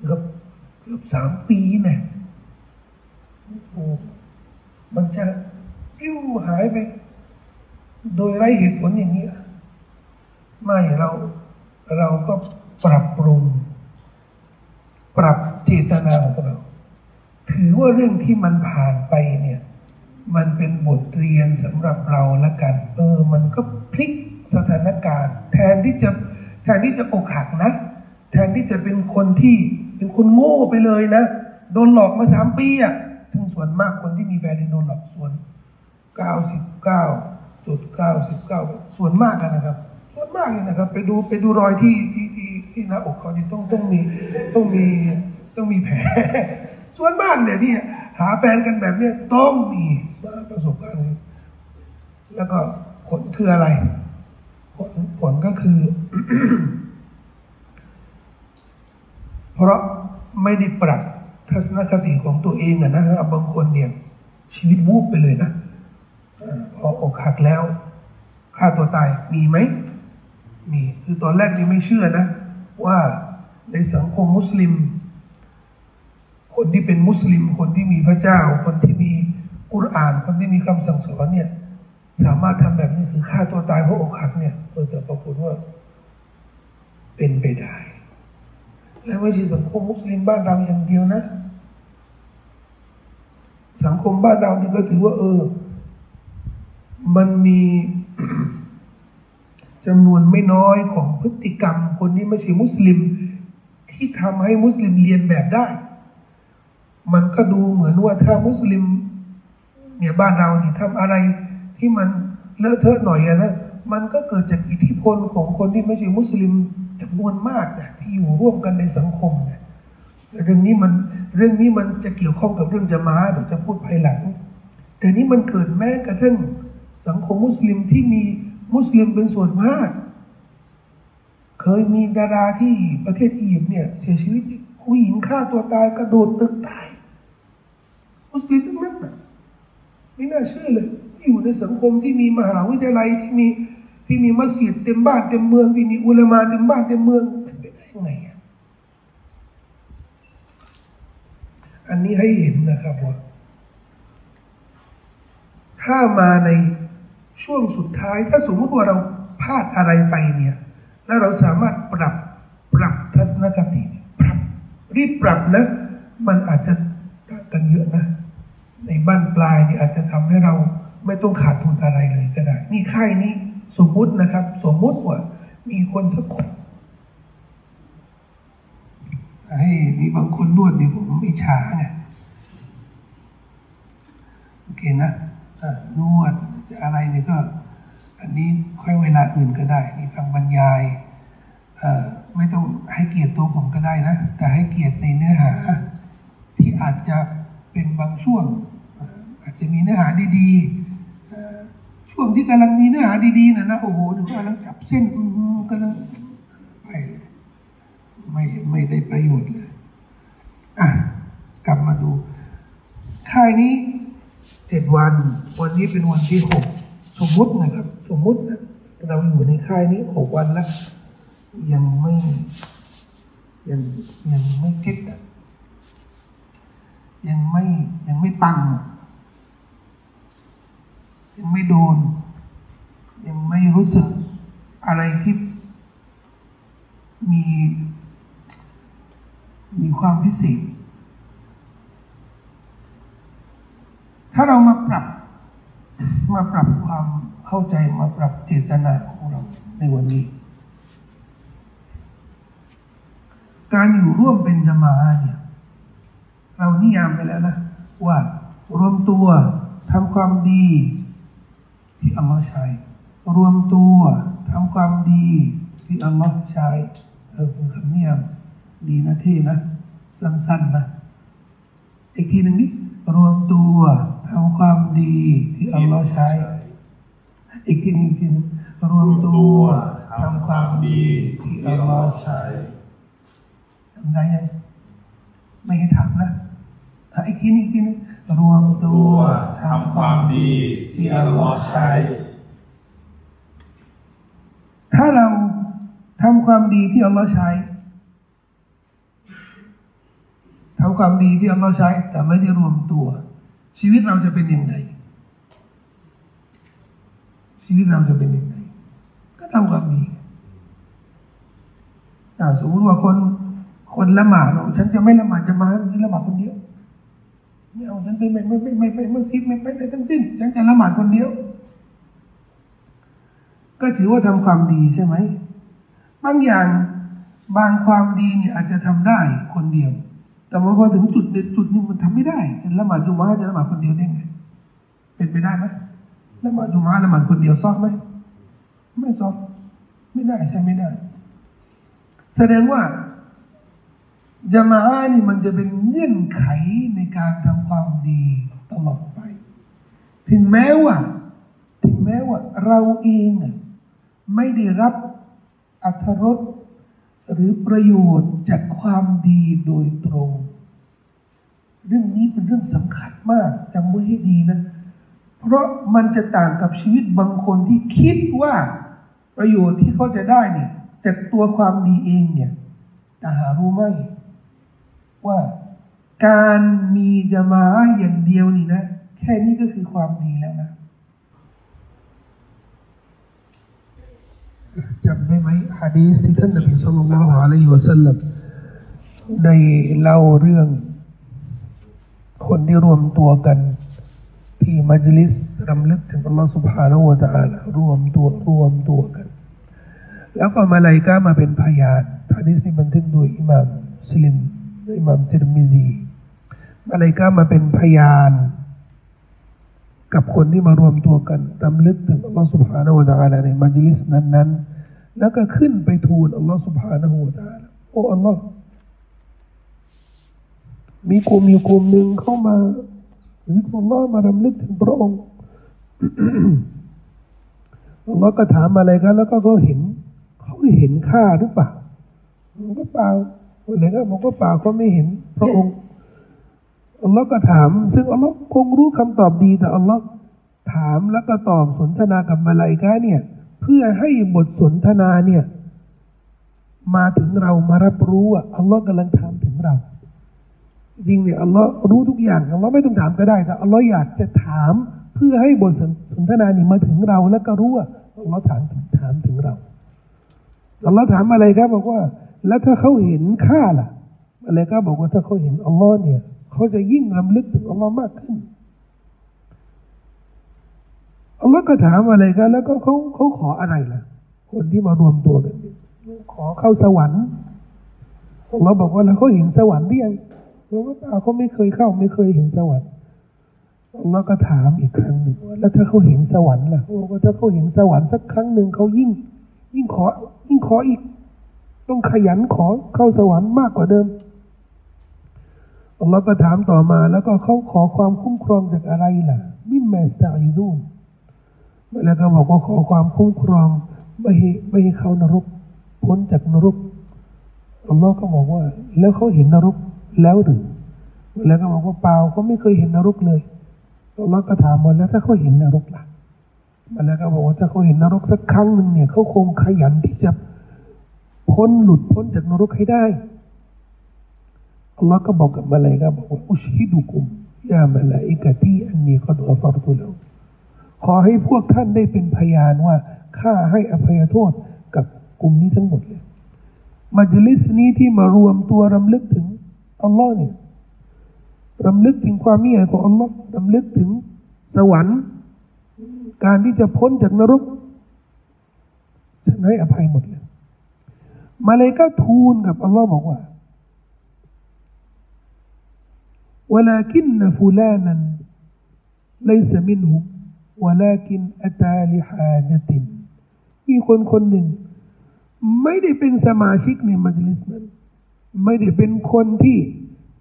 เกือบเกือบสามปีเนี่ยโอ้มันจะปิ้วหายไป โดยไร้เหตุผลอย่างนี้ไม่เราเราก็ปรับปรุง ปรับเจตนาของเรา ถือว่าเรื่องที่มันผ่านไปเนี่ย มันเป็นบทเรียนสำหรับเราละกัน เออ มันก็พลิกสถานการณ์ แทนที่จะแทนที่จะอกหักนะ แทนที่จะเป็นคนที่เป็นคนโง่ไปเลยนะ โดนหลอกมาสามปีอะ่ะซึ่งส่วนมากคนที่มีแฟนโดนหลอกส่วนเก้าสิบเก้า จุดเก้าสิบเก้าส่วนมากนะครับ ส่วนมากเลยนะครับ ไปดูไปดูรอยที่ที่ที่ที่หน้าอกเขานี่ต้องต้องมีต้องมีต้องมีแผลส่วนมากเนี่ยที่หาแฟนกันแบบเนี้ยต้องมีประสบการณ์แล้วก็ผลคืออะไร ผลผลก็คือ เพราะไม่ได้ปรับทัศนคติของตัวเองอะนะครับบางคนเนี่ย ชีวิตวูบไปเลยนะ พออกหักแล้วฆ่าตัวตายมีไหมมีคือตอนแรกนี่ไม่เชื่อนะ ว่าในสังคมมุสลิม คนที่เป็นมุสลิม คนที่มีพระเจ้า คนที่มีกุรอาน คนที่มีคำสั่งสอนเนี่ย สามารถทำแบบนี้คือฆ่าตัวตายเพราะอกหักเนี่ยเออแต่ปรากฏว่าเป็นไปได้ และไม่ใช่สังคมมุสลิมบ้านเราอย่างเดียวนะ สังคมบ้านเรานี่ก็ถือว่าเออ มันมีจำนวนไม่น้อยของพฤติกรรม คนที่ไม่ใช่มุสลิม ที่ทำให้มุสลิมเรียนแบบได้ มันก็ดูเหมือนว่าถ้ามุสลิม เนี่ยบ้านเราเนี่ยทำอะไรที่มันเลอะเทอะหน่อยอะนะมันก็เกิดจากอิทธิพลของคนที่ไม่ใช่มุสลิมจำนวนมากนะที่อยู่ร่วมกันในสังคมนะเรื่องนี้มันเรื่องนี้มันจะเกี่ยวข้องกับเรื่องจะมาเดี๋ยวจะพูดภายหลัง แต่นี่มันเกิดแม้กระทั่ง สังคมมุสลิมที่มีมุสลิมเป็นส่วนมาก เคยมีดาราที่ประเทศอียิปต์เนี่ย เสียชีวิตผู้หญิงฆ่าตัวตายกระโดดตึกตาย มุสลิมทั้งนั้นนะไม่น่าเชื่อเลยอยู่ในสังคมที่มีมหาวิทยาลัยที่มีที่มีมัสยิดเต็มบ้านเต็มเมืองที่มีอุลามาเต็มบ้านเต็มเมืองเป็นไปได้ยังไงอะอันนี้ให้เห็นนะครับว่าถ้ามาใน ช่วงสุดท้าย ถ้าสมมติว่าเราพลาดอะไรไปเนี่ย แล้วเราสามารถปรับปรับทัศนคติปรับรีบปรับนะมันอาจจะต่างกันเยอะนะ ในบ้านปลายนี่อาจจะทำให้เราไม่ต้องขาดทุนอะไรเลยก็ได้ นี่ค่ายนี้สมมุตินะครับ สมมุติว่ามีคนสักคนให้มีบางคนนวดนี่ผมอิจฉาไงโอเคนะะนวด อะไรเนี่ยก็ อันนี้ค่อยเวลาอื่นก็ได้ นี่ฟังบรรยายเอ่อไม่ต้องให้เกียรติตัวผมก็ได้นะ แต่ให้เกียรติในเนื้อหา ที่อาจจะเป็นบางช่วง อาจจะมีเนื้อหาดีๆช่วงที่กำลังมีเนื้อหาดีๆนะนะโอ้โหกำลังจับเส้นกำลังไปไม่ไม่ได้ประโยชน์เลยอะกลับมาดูค่ายนี้ เจ็ดวัน วันนี้เป็นวันที่หกสมมุตินะครับ สมมุตินะเราอยู่ในค่ายนี้หกวันแล้ว ยังไม่ยังยังไม่คิดอะยังไม่ยังไม่ปัง ยังไม่โดน ยังไม่รู้สึกอะไรที่มี มีความพิเศษ ถ้าเรามาปรับมาปรับความเข้าใจมาปรับเจตนาของเราในวันนี้ การอยู่ร่วมเป็นจมาเนี่ยเรานิยามไปแล้วนะว่ารวมตัวทำความดี ที่อัลลอฮ์ใช้รวมตัวทำความดีที่อัลลอฮ์ใช้เออเป็นคำนิยามดีนะเท่นะ สั้นๆนะอีกทีหนึ่งนี่ รวมตัวทำความดีที่อัลลอฮ์ใช้ อีกทีหนึงอีกทีหนึงรวมตัวทำความดีที่อัลลอฮ์ใช้ทำได้ยังไม่ให้ถามนะอะอีกทีหนึงอีกทีหนึงรวมตัวทำความดีที่อัลลอฮ์ใช้ ถ้าเราทำความดีที่อัลลอฮ์ใช้ ทำความดีที่อัลลอฮ์ใช้ แต่ไม่ได้รวมตัว ชีวิตเราจะเป็นยังไง ชีวิตเราจะเป็นยังไง ก็ทำความดีอ่าสมมติว่าคนคนละหมาดฉันจะไม่ละหมาดจะมาฉันละหมาดคนเดียวไม่เอาฉันไปไม่ไม่ไม่ไม่ไปมัสยิดไม่ไปไหนทั้งสิ้น ฉันจะละหมาดคนเดียว ก็ถือว่าทำความดีใช่ไหม บางอย่างบางความดีเนี่ยอาจจะทำได้คนเดียว แต่ว่าพอถึงจุดเด็ดจุดนึงมันทำไม่ได้ละหมาดจุมาจะละหมาดคนเดียวได้ไงเป็นไปได้ไหมละหมาดจุมาละหมาดคนเดียวซ้อไหมไม่ซ้อไม่ได้ใช่ไม่ได้ แสดงว่าจะมาอะห์นี่มันจะเป็นเงื่อนไขในการทำความดีตลอดไป ถึงแม้ว่า ถึงแม้ว่า เราเองไม่ได้รับอัธรส หรือประโยชน์จากความดีโดยตรง เรื่องนี้เป็นเรื่องสำคัญมากจำไว้ให้ดีนะ เพราะมันจะต่างกับชีวิตบางคนที่คิดว่าประโยชน์ที่เขาจะได้เนี่ยจากตัวความดีเองเนี่ยแต่หารู้ไหมว่าการมีจะมาอย่างเดียวนี่นะ แค่นี้ก็คือความดีแล้วนะ จำได้ไหมฮะดีสที่ท่านนบีสุลต่านละฮ์อะลัยฮิวะสัลลัมได้เล่าเรื่อง คนที่รวมตัวกัน ที่มัจลิสรำลึกถึงอัลลอฮฺ سبحانه และ تعالى รวมตัวรวมตัวกัน แล้วก็มาลายกามาเป็นพยานฮะดีสนี้บันทึกโดยอิหม่ามมุสลิมอิหม่ามติรมิซีมาลายกามาเป็นพยาน กับคนที่มารวมตัวกันรำลึกถึงอัลลอฮฺสุบฮานาหูตะอาลาในมัจลิสนั้นๆ แล้วก็ขึ้นไปทูลอัลลอฮฺสุบฮานาหูตะอาลาโอ้อัลลอฮฺมีกลุ่มอยู่กลุ่มหนึ่งเข้ามาอิกอัลลอฮ์มารำลึกถึงพระองค์อัลลอฮ์ก็ถามอะไรกันแล้วก็เขาเห็น เขาเห็นข้าหรือเปล่ามันก็เปล่าอะไรก็มันก็เปล่าเขาไม่เห็นพระองค์ อัลลอฮ์ก็ถาม ซึ่งอัลลอฮ์คงรู้คำตอบดีแต่อัลลอฮ์ถามแล้วก็ตอบสนทนากับมาลายกาเนี่ย เพื่อให้บทสนทนาเนี่ย มาถึงเรามารับรู้ว่าอัลลอฮ์กำลังถามถึงเราจริงเนี่ยอัลลอฮ์รู้ทุกอย่างอัลลอฮ์ไม่ต้องถามก็ได้แต่อัลลอฮ์อยากจะถามเพื่อให้บทสนทนานี้มาถึงเราแล้วก็รู้ว่าอัลลอฮ์ถามถามถึงเราอัลลอฮ์ถามอะไรครับบอกว่า แล้วถ้าเขาเห็นข้าล่ะ อะไรก็บอกว่าถ้าเขาเห็นอัลลอฮ์เนี่ย เขาจะยิ่งรำลึกถึงอัลลอฮ์มากขึ้นอัลลอฮ์ก็ถามอะไรกันแล้วก็เขาเขาขออะไรล่ะ คนที่มารวมตัวกันขอเข้าสวรรค์อัลลอฮ์บอกว่าแล้วเขาเห็นสวรรค์หรือยังเราก็เปล่าเขาไม่เคยเข้าไม่เคยเห็นสวรรค์อัลลอฮ์ก็ถามอีกครั้งหนึ่งว่าแล้วถ้าเขาเห็นสวรรค์ล่ะเขาบอกว่าถ้าเขาเห็นสวรรค์สักครั้งหนึ่งเขายิ่ง ยิ่งขอ ยิ่งขออีก ต้องขยันขอเข้าสวรรค์มากกว่าเดิม อัลลอฮ์ก็ถามต่อมา แล้วก็เขาขอความคุ้มครองจากอะไรล่ะ มิมแมสตาอิรูนแล้วก็บอกว่าขอความคุ้มครองไม่ให้ไม่ให้เขานรก พ้นจากนรกอัลลอฮ์ก็บอกว่า แล้วเขาเห็นนรกแล้วหรือแล้วก็บอกว่าเปล่าเขาไม่เคยเห็นนรกเลยอัลลอฮ์ก็ถามมาแล้วถ้าเขาเห็นนรกล่ะมาแล้วก็บอกว่าถ้าเขาเห็นนรกสักครั้งหนึ่งเนี่ยเขาคงขยันที่จะพ้นหลุดพ้นจากนรกให้ได้ อัลลอฮ์ก็บอกกับมาเลยก็บอกว่าอุชฮิดุกุมยามาลาอิกะตีอันนี้ก็ตัวฟารตุล้วขอให้พวกท่านได้เป็นพยานว่าข้าให้อภัยโทษกับกลุ่มนี้ทั้งหมดเลยมัจลิสนี้ที่มารวมตัวรำลึกถึงอัลลอฮ์เนี่ยรำลึกถึงความมีใหญ่ของอัลลอฮ์รำลึกถึงสวรรค์ การที่จะพ้นจากนรกฉันให้อภัยหมดเลยมาเลยก็ทูลกับอัลลอฮ์บอกว่า ولكن فلانا ليس منهم ولكن أتى لحاجة มีคนคนหนึ่ง ไม่ได้เป็นสมาชิกในมัจลิสนั้น ไม่ได้เป็นคนที่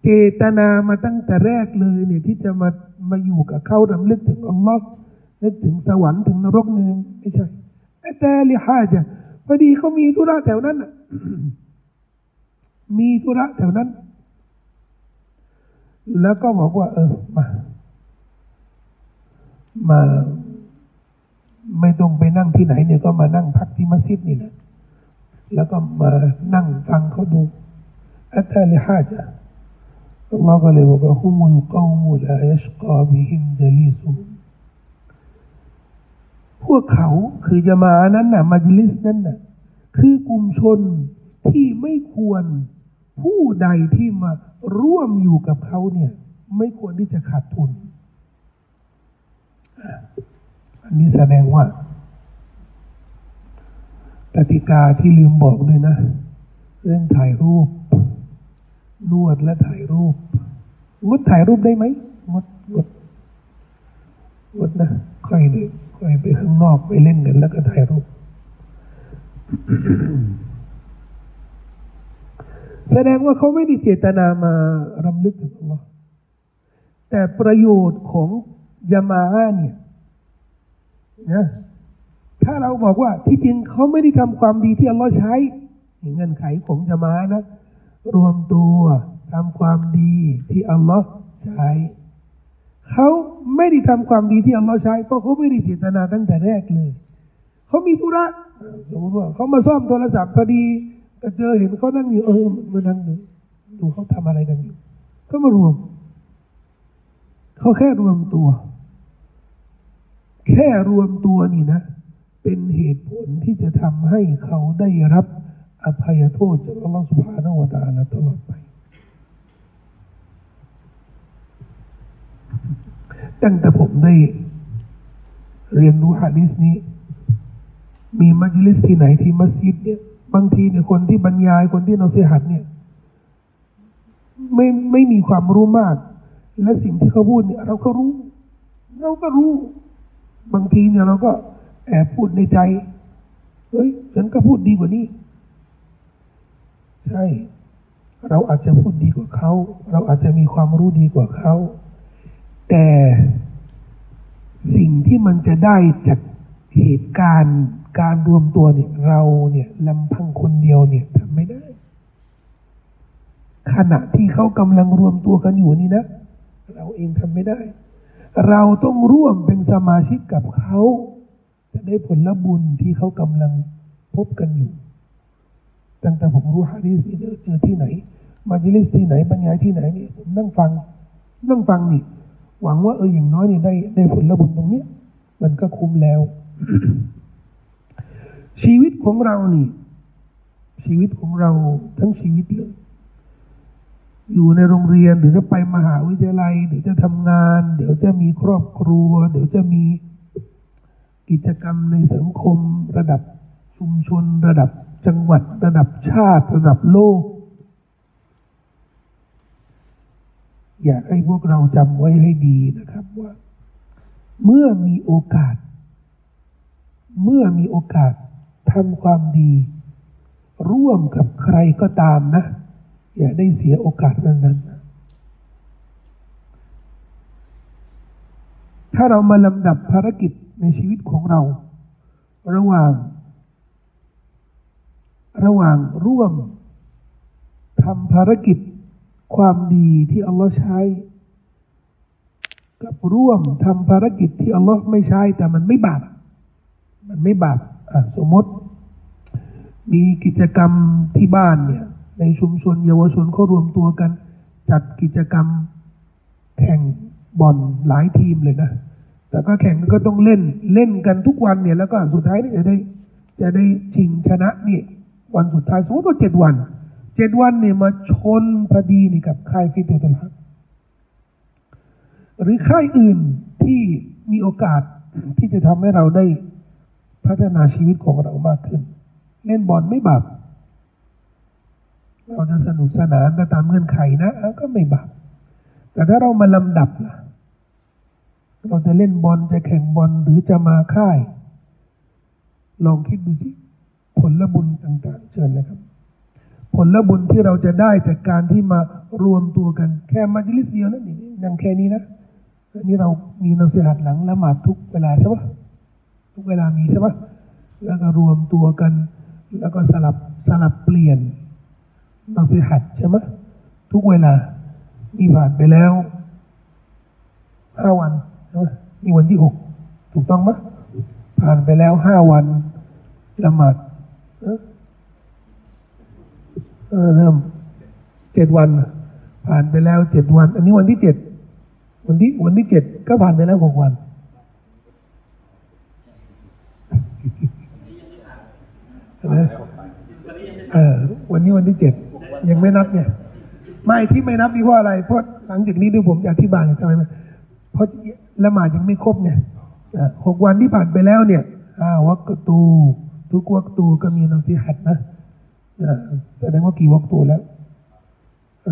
เจตนามาตั้งแต่แรกเลยเนี่ยที่จะมามาอยู่กับเขารำลึกถึงอัลลอฮ์นึกถึงสวรรค์ถึงนรกเนี่ยไม่ใช่แต่ลิฮาจะพอดีเขามีธุระแถวนั้น มีธุระแถวนั้น แล้วก็บอกว่า เออมา มา ไม่ต้องไปนั่งที่ไหนเนี่ยก็มานั่งพักที่มัสยิดนี่แหละแล้วก็มานั่งฟังเขาดูอัตตาลิฮาจะอัลลอฮ์ก็เลยบอกว่าฮุมุลกอมุลายชกาบิฮิมจลีซุพวกเขาคือจะมานั้นน่ะมัจลิสนั้นน่ะ คือกลุ่มชนที่ไม่ควร ผู้ใดที่มาร่วมอยู่กับเขาเนี่ย ไม่ควรที่จะขาดทุน อันนี้แสดงว่ากติกาที่ลืมบอกด้วยนะ เรื่องถ่ายรูป นวดและถ่ายรูป งดถ่ายรูปได้ไหมงดงดงดนะ ค่อยเลยค่อยไปข้างนอกไปเล่นกันแล้วก็ถ่ายรูป แสดงว่าเขาไม่ได้เจตนามารำลึกถึงอัลลอฮ์แต่ประโยชน์ของยามาอาเนี่ยนะถ้าเราบอกว่าที่จริงเขาไม่ได้ทำความดีที่อัลลอฮ์ใช้เงื่อนไขของยามานะ รวมตัวทำความดีที่อัลลอฮ์ใช้เขาไม่ได้ทำความดีที่อัลลอฮ์ใช้เพราะเขาไม่ได้เจตนาตั้งแต่แรกเลยเขามีธุระสมมติว่าเขามาซ่อมโทรศัพท์พอดี ก็เจอเห็นเขานั่งอยู่เออมานั่งดูดูเขาทำอะไรกันอยู่ ก็มารวม เขาแค่รวมตัว แค่รวมตัวนี่นะ เป็นเหตุผลที่จะทำให้เขาได้รับอภัยโทษจากอัลลอฮฺสุบฮานาอะตาลาตลอดไป ตั้งแต่ผมได้เรียนรู้ฮะดิษนี้ มีมัจลิสที่ไหนที่มัสยิดเนี่ย บางทีเนี่ยคนที่บรรยายคนที่นอสิหัดเนี่ย ไม่ไม่มีความรู้มาก และสิ่งที่เขาพูดเนี่ย เราก็รู้ เราก็รู้ บางทีเนี่ยเราก็แอบพูดในใจเฮ้ยฉันก็พูดดีกว่านี้ ใช่ เราอาจจะพูดดีกว่าเขา เราอาจจะมีความรู้ดีกว่าเขา แต่สิ่งที่มันจะได้จากเหตุการณ์ การรวมตัวเนี่ยเราเนี่ยลำพังคนเดียวเนี่ยทำไม่ได้ ขณะที่เขากำลังรวมตัวกันอยู่นี่นะ เราเองทำไม่ได้ เราต้องร่วมเป็นสมาชิกกับเขาจะได้ผลบุญที่เขากำลังพบกันอยู่ ตั้งแต่ผมรู้ฮะดีสนี่เจอที่ไหน มาจิลิสที่ไหนบรรยายที่ไหนนี่ผมนั่งฟัง นั่งฟังนี่หวังว่าเอออย่างน้อยนี่ได้ได้ผลบุญตรงเนี้ย มันก็คุ้มแล้ว ของเรานี่ ชีวิตของเราทั้งชีวิตเลย อยู่ในโรงเรียนหรือจะไปมหาวิทยาลัยหรือจะทำงาน เดี๋ยวจะมีครอบครัว เดี๋ยวจะมีกิจกรรมในสังคมระดับชุมชน ระดับจังหวัด ระดับชาติ ระดับโลก อยากให้พวกเราจำไว้ให้ดีนะครับว่า เมื่อมีโอกาส เมื่อมีโอกาส ทำความดี ร่วมกับใครก็ตามนะ อย่าได้เสียโอกาสนั้นนั้นถ้าเรามาลำดับภารกิจในชีวิตของเรา ระหว่าง ระหว่างร่วมทำภารกิจความดีที่อัลลอฮ์ใช้ กับร่วมทำภารกิจที่อัลลอฮ์ไม่ใช้แต่มันไม่บาปมันไม่บาป สมมติ มีกิจกรรมที่บ้านเนี่ย ในชุมชนเยาวชนเขารวมตัวกัน จัดกิจกรรมแข่งบอลหลายทีมเลยนะแต่ก็แข่งก็ต้องเล่นเล่นกันทุกวันเนี่ย แล้วก็สุดท้ายนี่จะได้ จะได้ชิงชนะนี่วันสุดท้ายสมมติว่าเจ็ดวันเจ็ดวันเนี่ยมาชนพอดีนี่กับค่ายฟิตเนสลักหรือค่ายอื่นที่มีโอกาสที่จะทำให้เราได้ พัฒนาชีวิตของเรามากขึ้น เล่นบอลไม่บาปเราจะสนุกสนานแต่ตามเงื่อนไขนะก็ไม่บาปแต่ถ้าเรามาลำดับล่ะเราจะเล่นบอลจะแข่งบอลหรือจะมาค่าย ลองคิดดูสิผลบุญต่างๆ เชิญเลยครับ ผลบุญที่เราจะได้จากการที่มารวมตัวกันแค่มัจลิสเดียวนั่นเองยังแค่นี้นะนนี้เรามีนักเสียหัดหลังละหมาดทุกเวลาใช่ปะ ทุกเวลามีใช่ปะแล้วก็รวมตัวกัน แล้วก็สลับสลับเปลี่ยนนักเสียหัดใช่ไหมทุกเวลานี่ผ่านไปแล้วห้าวันนี่วันที่หกถูกต้องไหมผ่านไปแล้วห้าวันละหมาดเออเริ่มเจ็ดวัน ผ่านไปแล้วเจ็ดวัน อันนี้วันที่เจ็ดวันที่วันที่เจ็ดก็ผ่านไปแล้วหกวัน เออ วันนี้วันที่เจ็ดยังไม่นับเนี่ย ไม่ที่ไม่นับนี่เพราะอะไร เพราะหลังจากนี้ดี๋ยผมจะอธิบายทำไมเพราะละหมาดยังไม่ครบเนี่ยหกวันที่ผ่านไปแล้วเนี่ยอาวักตู ทุกวักตูก็มีนังสีหัดนะแสดงว่ากี่วักตูแล้ว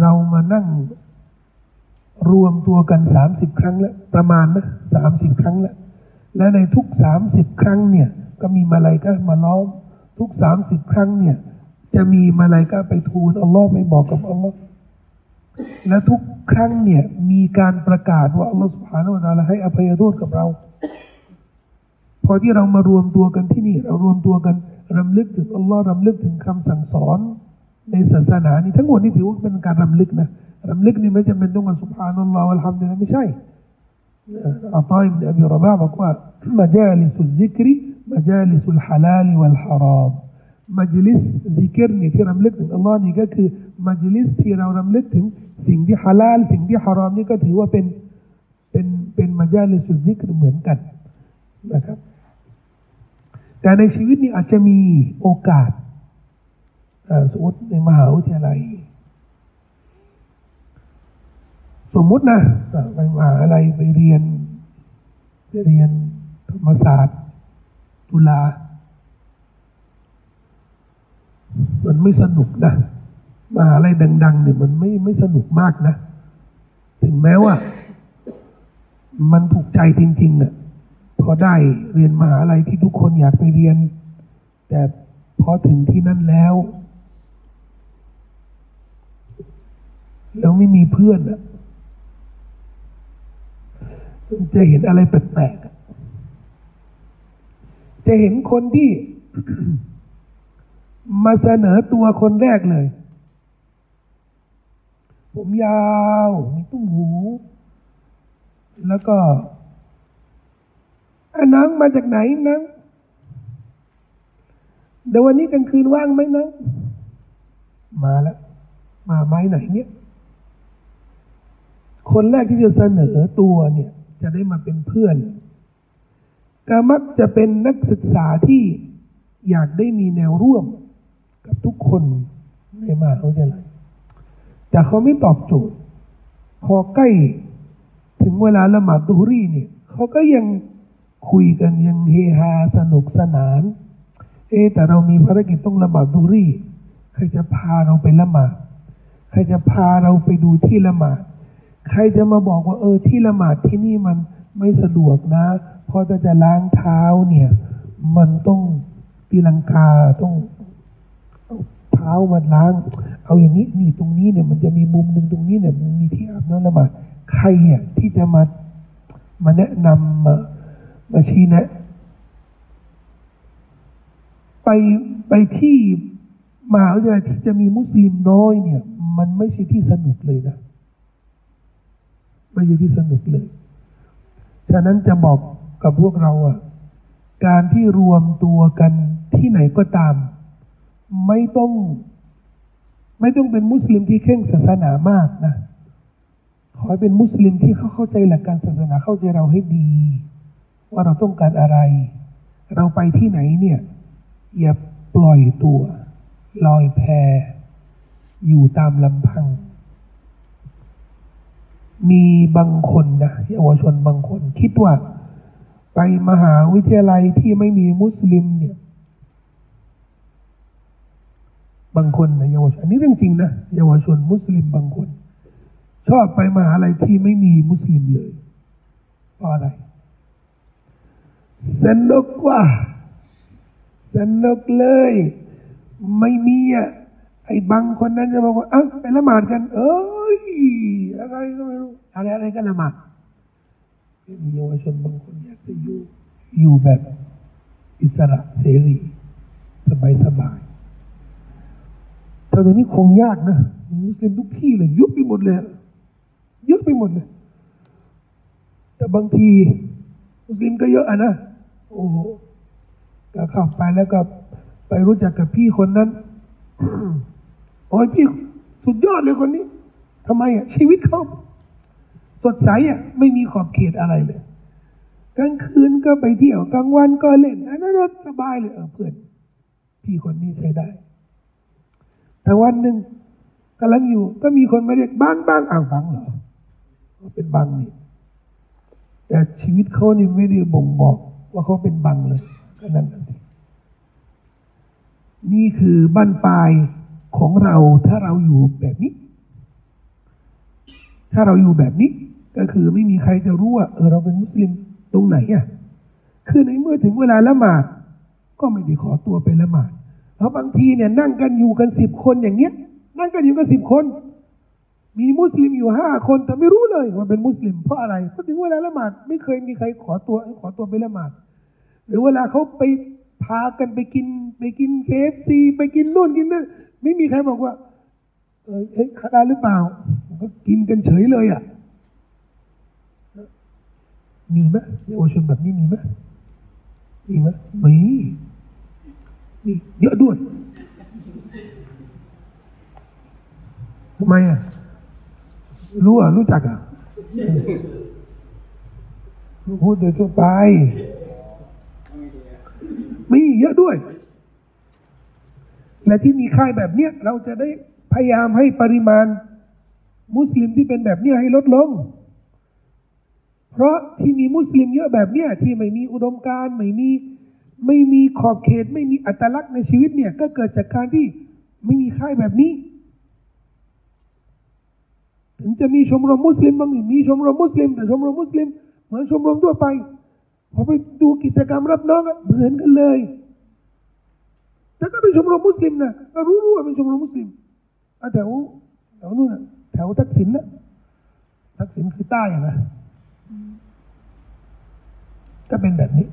เรามานั่งรวมตัวกันสามสิบครั้งแล้ว ประมาณนะสามสิบครั้งแล้ว และในทุกสามสิบครั้งเนี่ย ก็มีมาลายก็มาล้อม ทุกสามสิบครั้งเนี่ย จะมีมาลายก็ไปทูลอัลลอฮ์ไม่บอกกับอัลลอฮ์และทุกครั้งเนี่ยมีการประกาศว่าอัลลอฮ์สุบฮานาอัลลอฮให้อภัยโทษกับเรา พอที่เรามารวมตัวกันที่นี่ เรารวมตัวกันรำลึกถึงอัลลอฮ์รำลึกถึงคำสั่งสอน ในศาสนานี่ทั้งหมดนี่ถือว่าเป็นการรำลึกนะรำลึกนี่ไม่จำเป็นต้องมาสุบฮานัลลอฮ์อัลฮัมดุลิลลาห์ไม่ใช่อัตอยบนอบีรบาบอกว่ามาจาลิสุลซิกริ มาจาลิสุลฮาลาลวัลฮารามมัจลิสซิกรนี่ที่รำลึกถึงอัลลอฮ์นี่ก็คือมัจลิสที่เรารำลึกถึงสิ่งที่ฮาลาลสิ่งที่ฮารามนี่ก็ถือว่าเป็นเป็นเป็น مجلس الذكر เหมือนกันนะครับ แต่ในชีวิตนี้อาจจะมีโอกาสสมมติในมหาวิทยาลัย สมมุตินะไปมหาลัยไปเรียนไปเรียนธรรมศาสตร์ จุฬามันไม่สนุกนะมหาลัยดังๆเนี่ยมันไม่ไม่สนุกมากนะ ถึงแม้ว่า มันถูกใจจริงๆน่ะพอได้เรียนมหาลัยที่ทุกคนอยากไปเรียน แต่พอถึงที่นั่นแล้ว แล้วไม่มีเพื่อนอะจะเห็นอะไรแปลกๆ จะเห็นคนที่มาเสนอตัวคนแรกเลย ผมยาวมีตุ้มหู แล้วก็อะนังมาจากไหนนังเดี๋ยววันนี้กลางคืนว่างไหมนังมาแล้ว มาไม้ไหนเนี่ย คนแรกที่จะเสนอตัวเนี่ย จะได้มาเป็นเพื่อน ก็มักจะเป็นนักศึกษาที่อยากได้มีแนวร่วม กับทุกคนในมหาวิทยาลัยแต่เขาไม่ตอบโจทย์ พอใกล้ถึงเวลาละหมาดดูรีเนี่ยเขาก็ยังคุยกันยังเฮฮาสนุกสนาน เอแต่เรามีภารกิจต้องละหมาดดูรีใครจะพาเราไปละหมาดใครจะพาเราไปดูที่ละหมาด ใครจะมาบอกว่าเออที่ละหมาดที่นี่มัน ไม่สะดวกนะ เพราะถ้าจะล้างเท้าเนี่ย มันต้องตีลังกาต้องเท้ามันล้าง เอาอย่างนี้นี่ตรงนี้เนี่ย มันจะมีมุมหนึ่งตรงนี้เนี่ยมันมีที่อาบน้ำละหมาดใครอะที่จะมามาแนะนำมามาชี้แนะ ไปไปที่มหาวิทยาลัยที่จะมีมุสลิมน้อยเนี่ย มันไม่ใช่ที่สนุกเลยนะ ไม่ใช่ที่สนุกเลย ฉะนั้นจะบอกกับพวกเราอะการที่รวมตัวกันที่ไหนก็ตาม ไม่ต้อง ไม่ต้องเป็นมุสลิมที่เข่งศาสนามากนะขอให้เป็นมุสลิมที่เขาเข้าใจหลักการศาสนาเข้าใจเราให้ดี ว่าเราต้องการอะไร เราไปที่ไหนเนี่ยอย่าปล่อยตัว ลอยแพอยู่ตามลำพัง มีบางคนนะเยาวชนบางคนคิดว่า ไปมหาวิทยาลัยที่ไม่มีมุสลิมเนี่ย บางคนนะเยาวชนอันนี้เรื่องจริงนะเยาวชนมุสลิมบางคน ชอบไปมหาลัยที่ไม่มีมุสลิมเลยเพราะอะไรสนุกกว่าสนุกเลย ไม่มีอะไอ้บางคนนั้นจะบอกว่าอ้าไปละหมาดกัน เอ้ย อะไรก็ไม่รู้อะไรอะไรก็ละหมาดมีเยาวชนบางคนอยากจะอยู่อยู่แบบอิสระเสรีสบายสบายแต่ตอนนี้คงยากนะมีมุสลิมทุกที่เลยยุบไปหมดเลยเยอะไปหมดเลย แต่บางทีมุสลิมก็เยอะอะนะโอ้โหก็เข้าไปแล้วก็ไปรู้จักกับพี่คนนั้น โอ้ยพี่สุดยอดเลยคนนี้ ทำไมอะชีวิตเขาสดใสอะไม่มีขอบเขตอะไรเลยกลางคืนก็ไปเที่ยวกลางวันก็เล่นอันนั้นสบายเลยเออเพื่อนพี่คนนี้ใช้ได้ แต่วันหนึ่งกำลังอยู่ ก็มีคนมาเรียกบ้างบ้างอ้าวบังเหรอเป็นบังนี่แต่ชีวิตเขานี่ไม่ได้บ่งบอกว่าเขาเป็นบังเลยก็นั่นน่ะสินี่คือบ้านปลายของเราถ้าเราอยู่แบบนี้ ถ้าเราอยู่แบบนี้ก็คือไม่มีใครจะรู้ว่าเออเราเป็นมุสลิมตรงไหนอะคือในเมื่อถึงเวลาละหมาด ก็ไม่ได้ขอตัวไปละหมาด เพราะบางทีเนี่ยนั่งกันอยู่กันสิบคนอย่างเงี้ย นั่งกันอยู่กันสิบคน มีมุสลิมอยู่ห้าคนแต่ไม่รู้เลยว่าเป็นมุสลิม เพราะอะไรเพราะถึงเวลาละหมาดไม่เคยมีใครขอตัวขอตัวไปละหมาด หรือเวลาเขาไปพากันไปกินไปกินเคฟซีไปกินนู่นกินนั่นไม่มีใครบอกว่า เออเอ๊ะคาราหรือเปล่า ก็กินกันเฉยเลยอะ มีไหมเยาวชนแบบนี้มีไหมมีไหมมีมีเยอะด้วยทำไมอะ รู้อะ รู้จักอะพูดโดยทั่วไป มีเยอะด้วย และที่มีค่ายแบบเนี้ย เราจะได้พยายามให้ปริมาณ มุสลิมที่เป็นแบบนี้ให้ลดลง เพราะที่มีมุสลิมเยอะแบบเนี้ยที่ไม่มีอุดมการณ์ไม่มีไม่มีขอบเขต ไม่มีอัตลักษณ์ในชีวิตเนี่ยก็เกิดจากการที่ไม่มีค่ายแบบนี้ ถึงจะมีชมรมมุสลิมบางมีชมรมมุสลิมแต่ชมรมมุสลิม เหมือนชมรมทั่วไปพอไปดูกิจกรรมรับน้องเหมือนกันเลยแต่ก็เป็นชมรมมุสลิมนะก็รู้ว่าเป็นชมรมมุสลิมอะแถวแถวนู้นนะ ถวทักษิณนะทักษิณคือใต้นะก็เป็นแบบนี้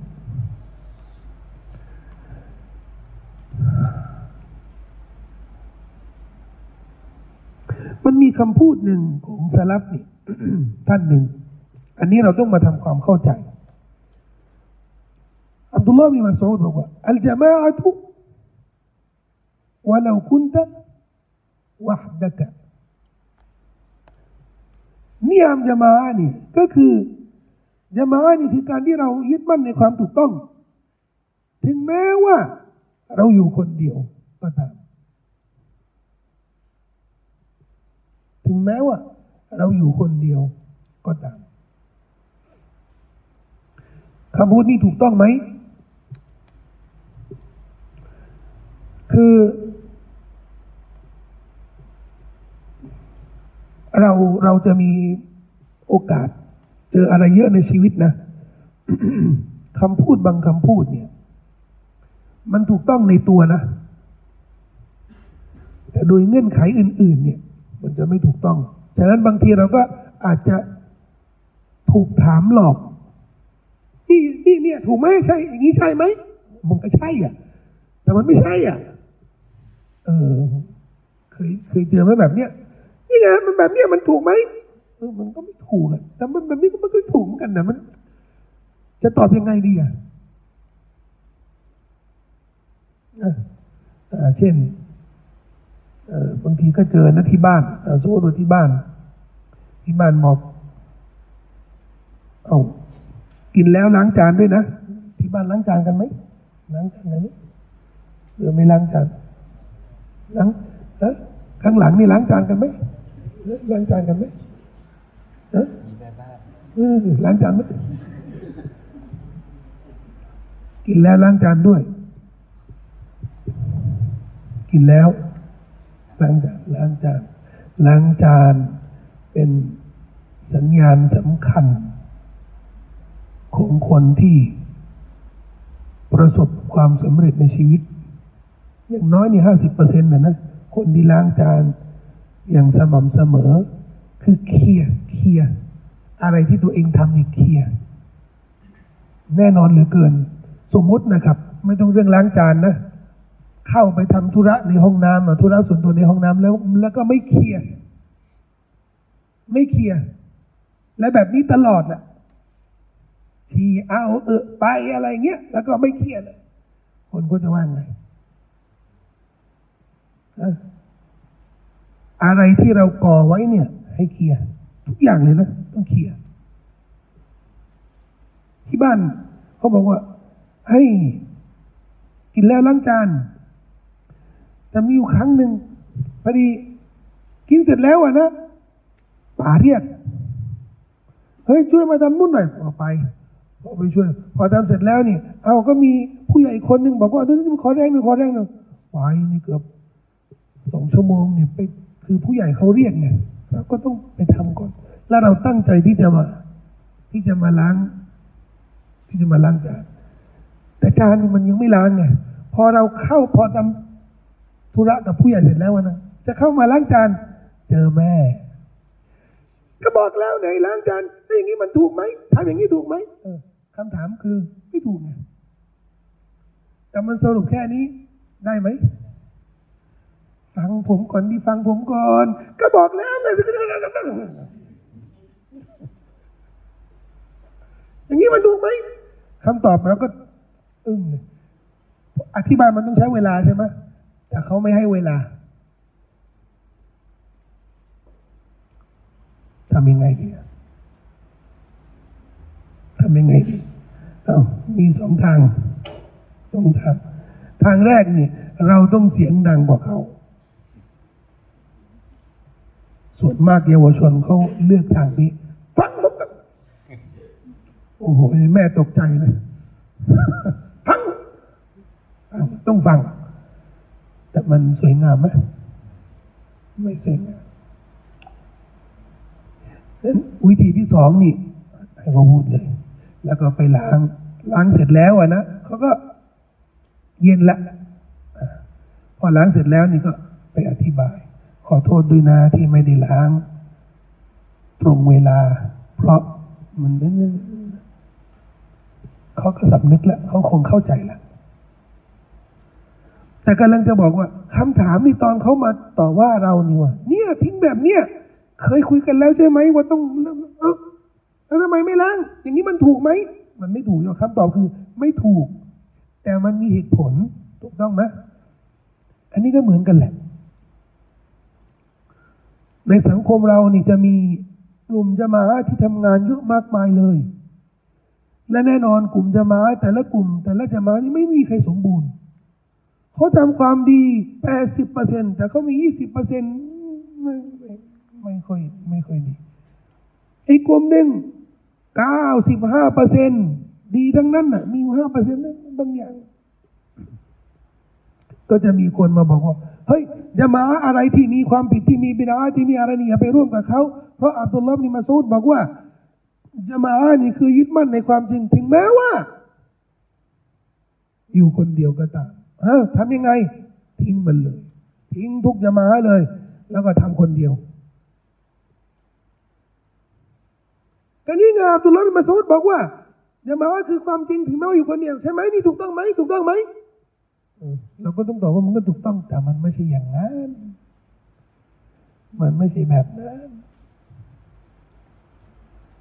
มันมีคำพูดหนึ่งของสลับนี่ท่านหนึ่ง อันนี้เราต้องมาทำความเข้าใจ อับดุลลอฮ์บินมัสอูดบอกว่าอัลจามาอะตุวะลาคุ นิยามจามาอะนี่ก็คือจามาอะนี่คือการที่เรายึดมั่นในความถูกต้อง ถึงแม้ว่าเราอยู่คนเดียวก็ตามถึงแม้ว่าเราอยู่คนเดียวก็ตามคำพูดนี้ถูกต้องไหม คือ เราเราจะมีโอกาส เจออะไรเยอะในชีวิตนะคำพูดบางคำพูดเนี่ย มันถูกต้องในตัวนะ แต่โดยเงื่อนไขอื่น ๆ เนี่ย มันจะไม่ถูกต้องฉะนั้นบางทีเราก็อาจจะถูกถามหลอก นี่นี่เนี่ย ถูกไหมใช่ อย่างนี้ใช่ไหมมันก็ใช่อะ แต่มันไม่ใช่อะ เออ เคยเคยเจอไหมแบบเนี้ย นี่ไงมันแบบเนี้ยมันถูกไหมเออมันก็ไม่ถูกอะแต่มันแบบนี้ก็ไมันก็ถูกเหมือนกันนะมัน จะตอบยังไงดีอะเออเช่นบางทีก็เจอนะที่บ้านสมมติว่าที่บ้าน ที่บ้านบอกเอากินแล้วล้างจานด้วยนะ ที่บ้านล้างจานกันไหมล้างจานกันไหมหรือไม่ล้างจานล้างเออข้างหลังนี่ล้างจานกันไหม ล้างจานกันไหมเออเออล้างจานไหมกินแล้วล้างจานด้วย กินแล้วล้างจานล้างจานล้างจานเป็นสัญญาณสำคัญ ของคนที่ประสบความสำเร็จในชีวิต อย่างน้อยนี่ห้าสิบเปอร์เซ็นต์นะนะ คนที่ล้างจาน อย่างสม่ำเสมอ คือเคลียร์เคลียร์อะไรที่ตัวเองทำนี่เคลียร์แน่นอนเหลือเกิน สมมุตินะครับ ไม่ต้องเรื่องล้างจานนะ เข้าไปทำธุระในห้องน้ำอธุระส่วนตัวในห้องน้ำแล้ว แล้วก็ไม่เคลียร์ไม่เคลียร์และแบบนี้ตลอดน่ะทีเอาเออไปอะไรเงี้ยแล้วก็ไม่เคลียร์คนก็จะว่าไง อะไรที่เราก่อไว้เนี่ย ให้เคลียร์ทุกอย่างเลยนะต้องเคลียร์ที่บ้านเขาบอกว่า ให้กินแล้วล้างจานแต่มีอยู่ครั้งหนึ่งพอดี กินเสร็จแล้วอะนะป๋าเรียกเฮ้ยช่วยมาทำนู่นหน่อยออกไปพอไปช่วย พอทำเสร็จแล้วนี่ เอาก็มีผู้ใหญ่คนหนึ่งบอกว่าเดี๋ยวนี้ขอแรงหนึ่งขอแรงหนึ่งไปนี่เกือบสองชั่วโมงเนี่ยไป คือผู้ใหญ่เขาเรียกไงเราก็ต้องไปทำก่อน แล้วเราตั้งใจที่จะมา ที่จะมาล้าง ที่จะมาล้างจานแต่จานมันยังไม่ล้างไงพอเราเข้าพอทำธุระกับผู้ใหญ่เสร็จแล้วนะจะเข้ามาล้างจานเจอแม่ ก็บอกแล้วไหนล้างจานถ้าอย่างนี้มันถูกไหมทำอย่างนี้ถูกไหมคำถามคือไม่ถูกไงแต่มันสรุปแค่นี้ได้ไหม ฟังผมก่อนดีฟังผมก่อน ก็บอกแล้วไงอย่างนี้มันถูกไหมคำตอบเราก็ อึ้งเลยอธิบายมันต้องใช้เวลาใช่ไหมแต่เขาไม่ให้เวลาทำยังไงดีทำยังไงดีเอามีสองทางสองทาง ทางแรกนี่ เราต้องเสียงดังกว่าเขา ส่วนมากเยาวชนเขาเลือกทางนี้ฟังแล้วกันโอ้โหแม่ตกใจเลยฟังต้องฟัง แต่มันสวยงามไหมไม่สวยงามนั้นวิธีที่สองนี่ให้เขาพูดเลย แล้วก็ไปล้าง ล้างเสร็จแล้วอะนะเขาก็เย็นละ พอล้างเสร็จแล้วนี่ก็ไปอธิบาย ขอโทษด้วยนะที่ไม่ได้ล้าง ตรงเวลา เพราะมันเขาก็สำนึกแล้วเขาคงเข้าใจแล้วแต่กำลังจะบอกว่าคำถามนี่ตอนเขามาต่อว่าเรานี่ว่าเนี่ยทิ้งแบบเนี้ยเคยคุยกันแล้วใช่ไหมว่าต้องเอ้าแล้วทำไมไม่ล้าง อย่างนี้มันถูกไหมมันไม่ถูกหรอกคำตอบคือ ไม่ถูก แต่มันมีเหตุผลถูกต้องไหมอันนี้ก็เหมือนกันแหละ ในสังคมเรานี่จะมีกลุ่มจะมาที่ทำงานเยอะมากมายเลย และแน่นอนกลุ่มจะมาแต่ละกลุ่ม แต่ละจะมานี่ไม่มีใครสมบูรณ์เขาทำความดีแปดสิบเปอร์เซ็นแต่เขามียี่สิบเปอร์เซ็นไม่ไม่ไม่ค่อยไม่ค่อยดีไอ้กลุ่มหนึ่งเก้าสิบห้าเปอร์เซ็นดีทั้งนั้นน่ะ มีห้าเปอร์เซ็นต์บางอย่าง ก็จะมีคนมาบอกว่า เฮ้ยจะมาอะไรที่มีความผิดที่มีบิดาที่มีอะไรนี่อย่าไปร่วมกับเขาเพราะอับดุลลอฮ์นี่มาซูดบอกว่าจะมานี่คือยึดมั่นในความจริงถึงแม้ว่า อยู่คนเดียวก็ตามเออทำยังไง ทิ้งมันเลย ทิ้งทุกจะมาเลย แล้วก็ทำคนเดียวก็นี่ไงอับดุลลอฮ์มาซูดบอกว่าจะมาคือความจริงถึงแม้ว่าอยู่คนเดียวใช่ไหมนี่ถูกต้องไหมถูกต้องไหม เราก็ต้องตอบว่ามันก็ถูกต้องแต่มันไม่ใช่อย่างนั้น มันไม่ใช่แบบนั้น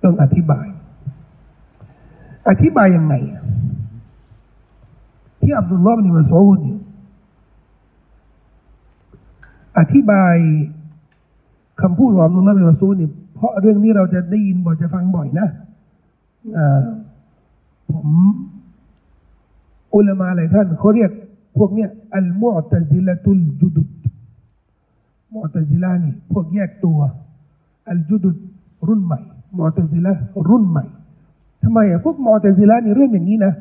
ต้องอธิบาย อธิบายยังไงที่อับดุลลอฮ์บินมาซูดเนี่ยอธิบายคำพูดของอับดุลลอฮ์บินมาซูดเนี่ยเพราะเรื่องนี้เราจะได้ยินบ่อยจะฟังบ่อยนะอ่าผมอุลามาหลายท่านเขาเรียก พวกเนี้ยอัลมุอตซิละตุลจุดุดมุอตซิลานี่พวกแยกตัวอัลจุดุดรุ่นใหม่มุอตซิละรุ่นใหม่ทำไมอะพวกมุอตซิลานี่เรื่องอย่างนี้นะ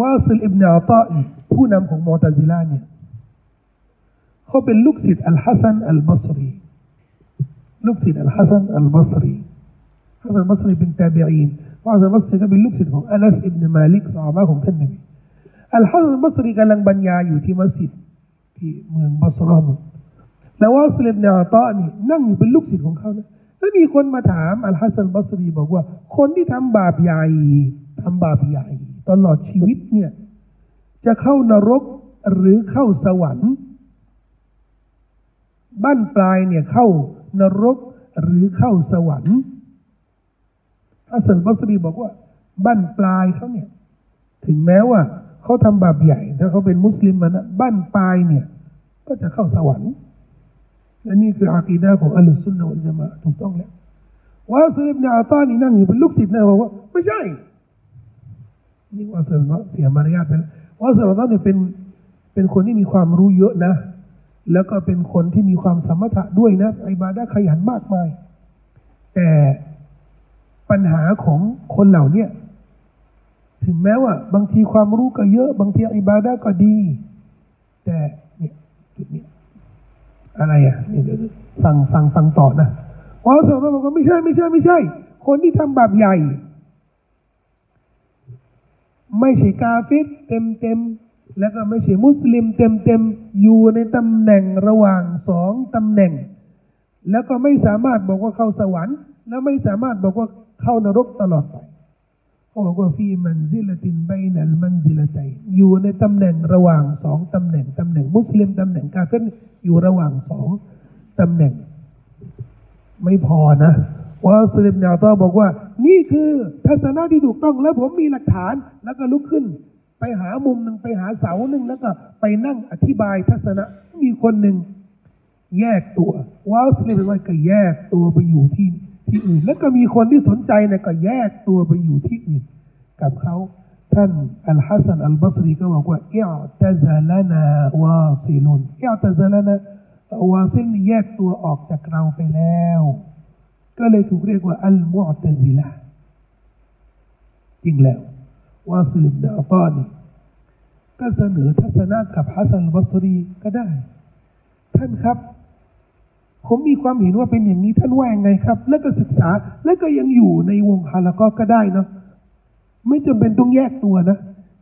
วาซิลอิบนาอัตาอีผู้นำของมุอตซิลาเนี่ยเขาเป็นลูกศิษย์อัลฮัสซันอัลบัสรีลูกศิษย์อัลฮัสซันอัลบัสรีฮัสซันอัลบัสรีเป็นตาบีอีน วะอัลบัสรีก็เป็นลูกศิษย์ของอานัสอิบนมาลิกซอฮาบะฮ์ของท่านนบีอัลฮัสซันบัสรีกำลังบรรยายอยู่ที่มัสยิดที่เมืองบัสเราะฮ์แล้ววาศิลอิบนุอะฏออ์นี่นั่งอยู่เป็นลูกศิษย์ของเขานะแล้วมีคนมาถามอัลฮัสซันบัสรีบอกว่า คนที่ทำบาปใหญ่ทำบาปใหญ่ ตลอดชีวิตเนี่ยจะเข้านรกหรือเข้าสวรรค์บั้นปลายเนี่ยเข้านรกหรือเข้าสวรรค์ ฮัสซันบัสรีบอกว่าบั้นปลายเขาเนี่ย ถึงแม้ว่าเขาทำบาปใหญ่ ถ้าเขาเป็นมุสลิมมันนะบั้นปลายเนี่ย ก็จะเข้าสวรรค์และนี่คืออากีดะของอะฮ์ลุซซุนนะฮ์วัลญะมาอะฮ์ถูกต้องแล้ววาศิลอิบนุอะฏออ์นี่นั่งอยู่เป็นลูกศิษย์นะบอกว่าไม่ใช่นี่ว่าสลิมเสียมารยาทไปแล้วว่าสลิมเนี่ยเป็นเป็นคนที่มีความรู้เยอะนะ แล้วก็เป็นคนที่มีความสมรรถะด้วยนะไอบาดะห์ขยันมากมาย แต่ ปัญหาของคนเหล่านี้ถึงแม้ว่า บางทีความรู้ก็เยอะ บางทีอิบาดะก็ดี แต่เนี่ยจุดนี้อะไรอะนี่เดี๋ยวฟังฟังฟังต่อนะอ๋อสาวบอกว่าไม่ใช่ไม่ใช่ไม่ใช่ คนที่ทำบาปใหญ่ ไม่ใช่กาเฟรเต็มเต็มแล้วก็ไม่ใช่มุสลิมเต็มเต็มอยู่ในตำแหน่งระหว่างสองตำแหน่ง แล้วก็ไม่สามารถบอกว่าเข้าสวรรค์ แล้วไม่สามารถบอกว่า เข้านรกตลอดไปเขาบอกว่า في منزلة بين المنزلتين อยู่ในตำแหน่งระหว่างสองตำแหน่งตำแหน่งมุสลิมตำแหน่งกาเฟรอยู่ระหว่างสองตำแหน่ง ไม่พอนะว่าสลิมนาตอบอกว่า นี่คือทัศนะที่ถูกต้องแล้วผมมีหลักฐาน แล้วก็ลุกขึ้น ไปหามุมหนึ่งไปหาเสาหนึ่งแล้วก็ไปนั่งอธิบายทัศนะมีคนหนึ่งแยกตัวว่าสลิมว่าก็แยกตัวไปอยู่ที่ ที่อื่น แล้วก็มีคนที่สนใจเนี่ยก็แยกตัวไปอยู่ที่อื่น กับเขาท่านอัลฮัสซันอัลบัสรีก็บอกว่าอิอตะซาลนาวาซิลุนอิอตะซาลนาวาซิลนี่แยกตัวออกจากเราไปแล้ว ก็เลยถูกเรียกว่าอัลมุอตะซิละจริงแล้ววาซิลิบนาอัตานี่ก็เสนอทัศนะกับฮัสซันอัลบัสรีก็ได้ ท่านครับ ผมมีความเห็นว่าเป็นอย่างนี้ท่านว่ายังไงครับ แล้วก็ศึกษาแล้วก็ยังอยู่ในวงฮาละก็ก็ได้เนาะไม่จำเป็นต้องแยกตัวนะ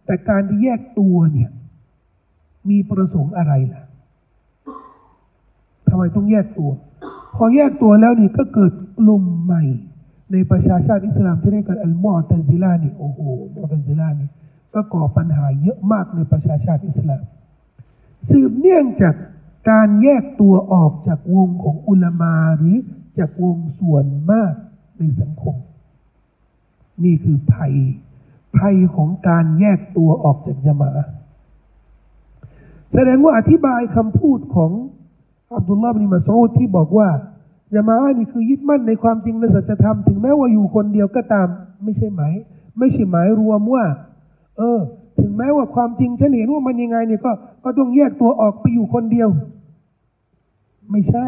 แต่การที่แยกตัวเนี่ย มีประสงค์อะไรล่ะทำไมต้องแยกตัว พอแยกตัวแล้วนี่ก็เกิดกลุ่มใหม่ ในประชาชาติอิสลามที่เรียกกันอัลมอตันซิลานี่โอ้โหมอตันซิลานี่ก็ก่อปัญหาเยอะมากในประชาชาติอิสลาม สืบเนื่องจาก การแยกตัวออกจากวงของอุลามาหรือจากวงส่วนมากในสังคม นี่คือภัย ภัยของการแยกตัวออกจากจามะอะห์แสดงว่าอธิบายคำพูดของอับดุลลาห์บินมัสอูดที่บอกว่าจามะอะห์นี่คือยึดมั่นในความจริงและสัจธรรมถึงแม้ว่าอยู่คนเดียวก็ตาม ไม่ใช่หมายไม่ใช่หมายรวมว่า เออ ถึงแม้ว่าความจริงฉันเห็นว่ามันยังไงเนี่ยก็ก็ต้องแยกตัวออกไปอยู่คนเดียว ไม่ใช่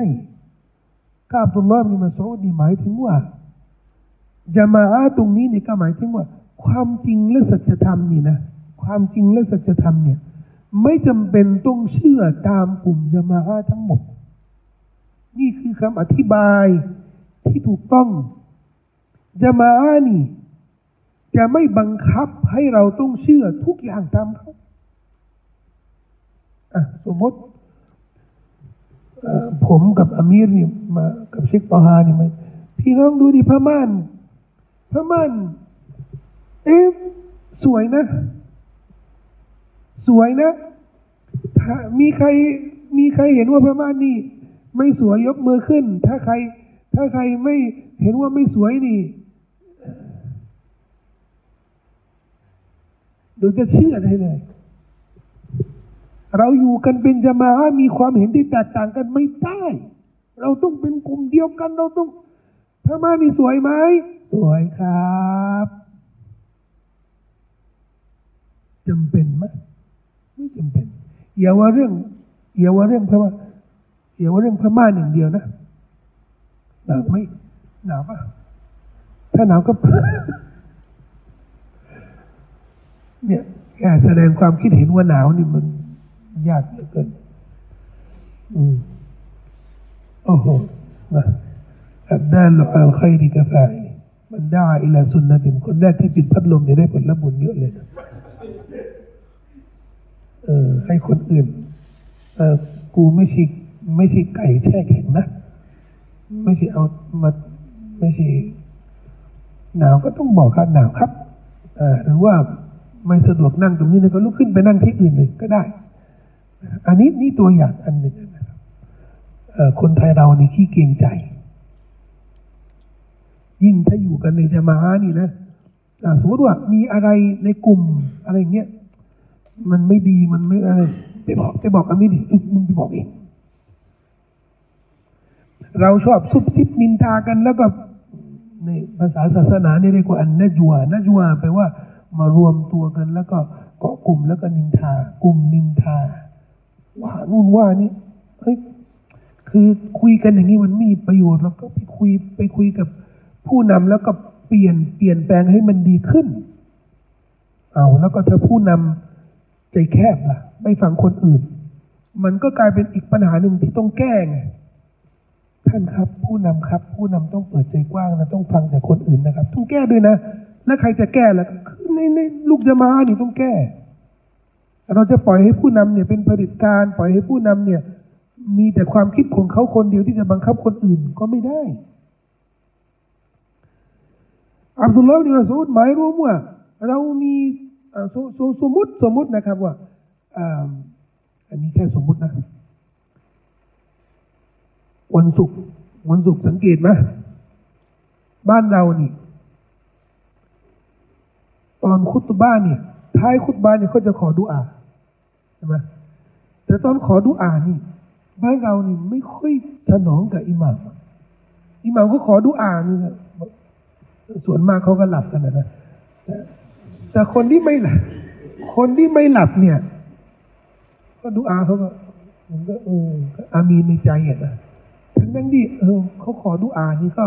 ก็อับดุลลาห์บินมัสอูดนี่หมายถึงว่าจามาอะห์ตรงนี้นี่ก็หมายถึงว่า ความจริงและสัจธรรมนี่นะความจริงและสัจธรรมเนี่ย ไม่จำเป็นต้องเชื่อตามกลุ่มจามาอะห์ทั้งหมด นี่คือคำอธิบายที่ถูกต้องจามาอะห์นี่จะไม่บังคับให้เราต้องเชื่อทุกอย่างตามเขาอะสมมติ ผมกับอามีรนี่มากับเชคปาฮานี่ไหมพี่น้องดูดิพม่านพม่านเอ๊ะสวยนะ สวยนะถ้ามีใครมีใครเห็นว่าพม่านนี่ ไม่สวยยกมือขึ้น ถ้าใคร ถ้าใครไม่เห็นว่าไม่สวยนี่โดยจะเชื่อได้เลย เราอยู่กันเป็นจามามีความเห็นที่แตกต่างกันไม่ได้ เราต้องเป็นกลุ่มเดียวกัน เราต้องพระม่านี่สวยไหม สวยครับจำเป็นไหมไม่จำเป็นอย่าว่าเรื่องอย่าว่าเรื่องพม่าอย่าว่าเรื่องพม่าหนึ่างเดียวนะหนาวไหมหนาวปะถ้าหนาวก็เนี่ยแค่แสดงความคิดเห็นว่าหนาวนี่มัน ยากเหลือเกินอืมโอ้โหนะอัดด้านลอัลไคดีกาแฟมันได้อิลาสุนนะติมคนแรกที่ปิดพัดลมเนี่ยได้ผลลัพธ์บุญเยอะเลยนะเออ ให้คนอื่น เออกูไม่ใช่ไม่ใช่ไก่แช่แข็งนะ ไม่ใช่เอามาไม่ใช่หนาวก็ต้องบอกครับหนาวครับหรือว่าไม่สะดวกนั่งตรงนี้เนี่ยก็ลุกขึ้นไปนั่งที่อื่นเลยก็ได้ อันนี้นี่ตัวอย่างอันหนึ่งคนไทยเรานี่ขี้เกรงใจ ยิ่งถ้าอยู่กันในจามาอะนี่นะสมมติว่ามีอะไรในกลุ่มอะไรเงี้ยมันไม่ดีมันไม่อะไรไปบอกไปบอกอามิดิมึงไปบอกเองเราชอบซุบซิบนินทากันแล้วก็ในภาษาศาสนาเนี่ยเรียกว่าอันนจัวนะจัวแปลว่ามารวมตัวกันแล้วก็เกาะกลุ่มแล้วก็นินทากลุ่มนินทา ว่านู่นว่านี่เฮ้ยคือคุยกันอย่างนี้มันไม่มีประโยชน์แล้วก็ไปคุยไปคุยกับผู้นำแล้วก็เปลี่ยนเปลี่ยนแปลงให้มันดีขึ้น เอาแล้วก็เธอผู้นำใจแคบล่ะ ไม่ฟังคนอื่น มันก็กลายเป็นอีกปัญหาหนึ่งที่ต้องแก้ไงท่านครับ ผู้นำครับ ผู้นำต้องเปิดใจกว้างนะต้องฟังจากคนอื่นนะครับ ต้องแก้ด้วยนะ แล้วใครจะแก้ล่ะคือในในลูกจะมานี่ต้องแก้ เราจะปล่อยให้ผู้นำเนี่ยเป็นผลิตการ ปล่อยให้ผู้นำเนี่ย มีแต่ความคิดของเขาคนเดียวที่จะบังคับคนอื่นก็ไม่ได้ อับดุลลอฮ์บินมัสอูดหมายรวมว่า เรามีสสสมมติสมมตินะครับว่าอันนี้แค่สมมตินะ วันศุกร์วันศุกร์สังเกตไหมบ้านเรานี่ ตอนคุตบ้านเนี่ย ท้ายคุตบ้านเนี่ยเขาจะขอดุอาใช่ไหมแต่ตอนขอดุอานี่บ้านเรานี่ไม่ค่อยสนองกับอิหม่ามอิหม่ามก็ขอดุอานี่ส่วนมากเขาก็หลับกันนะแต่คนที่ไม่หลับคนที่ไม่หลับเนี่ย ก็ดูอาเขาก็มันก็เออก็อามีนในใจอะนะทั้งนั้นที่เออเขาขอดูอานี่ก็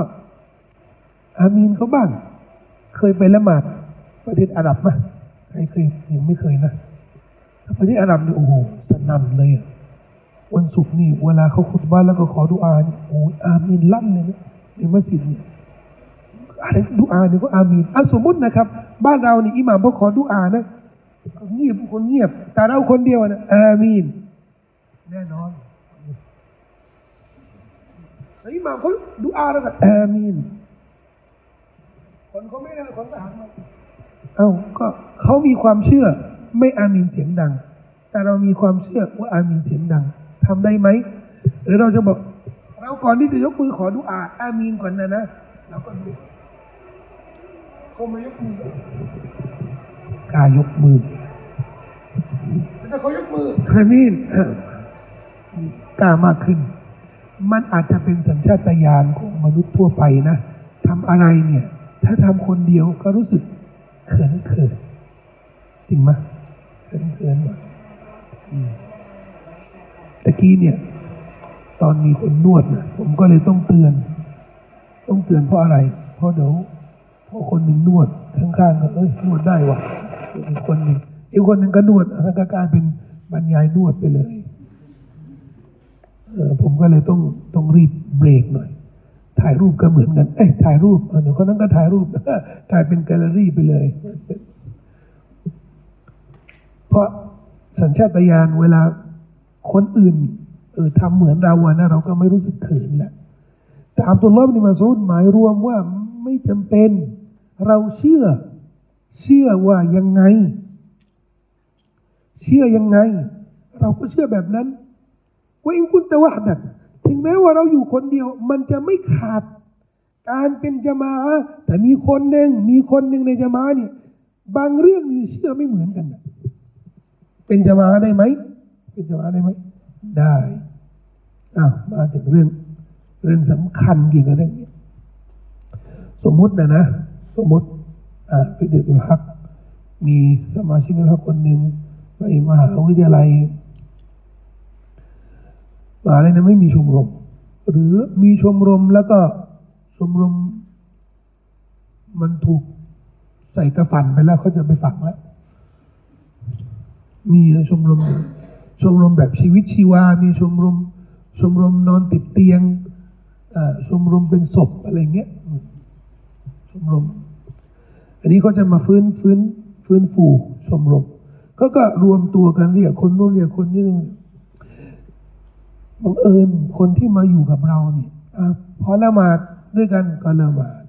อามีนเขาบ้าง เคยไปละหมาดประเทศอาหรับไหมใครเคยยังไม่เคยนะ ประเทศอาหรับนี่โอ้โหสนั่นเลยอะวันศุกร์นี่เวลาเขาขุดบ้านแล้วก็ขอดูอานี่โอ้ยอามีนลั่นเลยนะในมัสยิดเนี่ยอะไรดูอาเนี่ยก็อามีนอะสมมตินะครับ บ้านเรานี่อิหม่ามพอขอดูอานะเงียบคนเงียบ แต่เราคนเดียวนะอามีนแน่นอนอิหม่ามเขาดูอาแล้วก็อามีนคนเขาไม่ได้คนทหารมาเอ้าก็เขามีความเชื่อ ไม่อามีนเสียงดัง แต่เรามีความเชื่อว่าอามีนเสียงดังทำได้ไหมหรือเราจะบอก เราก่อนที่จะยกมือขอดูอาอามีนก่อนนะนะเราก็ดูเขามายกมือกล้ายกมือแต่เขายกมืออามีนเออกล้ามากขึ้น มันอาจจะเป็นสัญชาตญาณของมนุษย์ทั่วไปนะทำอะไรเนี่ย ถ้าทำคนเดียวก็รู้สึกเขินเขินจริงไหม เขินเขินหน่อยอืมตะกี้เนี่ย ตอนมีคนนวดนะผมก็เลยต้องเตือน ต้องเตือนเพราะอะไร เพราะเดี๋ยวเพราะคนหนึ่งนวดข้างๆก็เอ้ยนวดได้วะอีกคนหนึ่งอีกคนหนึ่งก็นวดแล้วก็กลายเป็นบรรยายนวดไปเลยเออผมก็เลยต้องต้องรีบเบรกหน่อย ถ่ายรูปก็เหมือนกัน เอ้ยถ่ายรูปเออเดี๋ยวคนนั้นก็ถ่ายรูปกลายเป็นแกลเลอรี่ไปเลย เพราะสัญชาตญาณเวลาคนอื่นเออทำเหมือนเราอะนะเราก็ไม่รู้สึกเขินแหละแต่อับดุลลอฮ์บินมาซูดหมายรวมว่าไม่จำเป็น เราเชื่อ เชื่อว่ายังไง เชื่อยังไง เราก็เชื่อแบบนั้นว่าอินคุณตะวะดักถึงแม้ว่าเราอยู่คนเดียว มันจะไม่ขาด การเป็นจมาแต่มีคนหนึ่งมีคนหนึ่งในจมาเนี่ยบางเรื่องนี่เชื่อไม่เหมือนกันนะ เป็นจมาได้ไหม เป็นจมาได้ไหม ได้อ้าวมาถึงเรื่อง เรื่องสำคัญเกี่ยวกับเรื่องนี้สมมุตินะนะ สมมติอ่าพิเดตุลฮัก มีสมาชิกฮักคนหนึ่งไปมหาวิทยาลัยมหาลัยนั้นไม่มีชมรม หรือมีชมรมแล้วก็ชมรม มันถูกใส่กระฝันไปแล้วเขาจะไปฝังแล้ว มีชมรมชมรมแบบชีวิตชีวา มีชมรมชมรมนอนติดเตียงชมรมเป็นศพอะไรเงี้ยอืมชมรม อันนี้เขาจะมาฟื้นฟื้นฟื้นฟูชมรมเขาก็รวมตัวกันเรียกคนนู้นเรียกคนนี้บังเอิญคนที่มาอยู่กับเราเนี่ยอพอละหมาดด้วยกันก็ละหมาด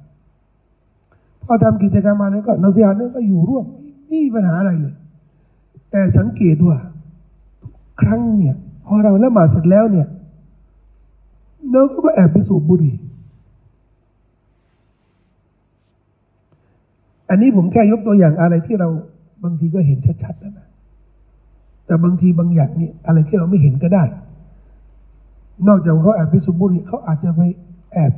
พอทำกิจกรรมมาแล้วก็นักเรียนนั้นก็อยู่ร่วมไม่มีปัญหาอะไรเลย แต่สังเกตว่าครั้งเนี่ยพอเราละหมาดเสร็จแล้วเนี่ยน้องก็แอบไปสูบบุหรี่ อันนี้ผมแค่ยกตัวอย่างอะไรที่เราบางทีก็เห็นชัดๆนะนะ แต่บางทีบางอย่างนี่อะไรที่เราไม่เห็นก็ได้ นอกจากเขาแอบไปสูบบุหรี่เขาอาจจะไปแอบ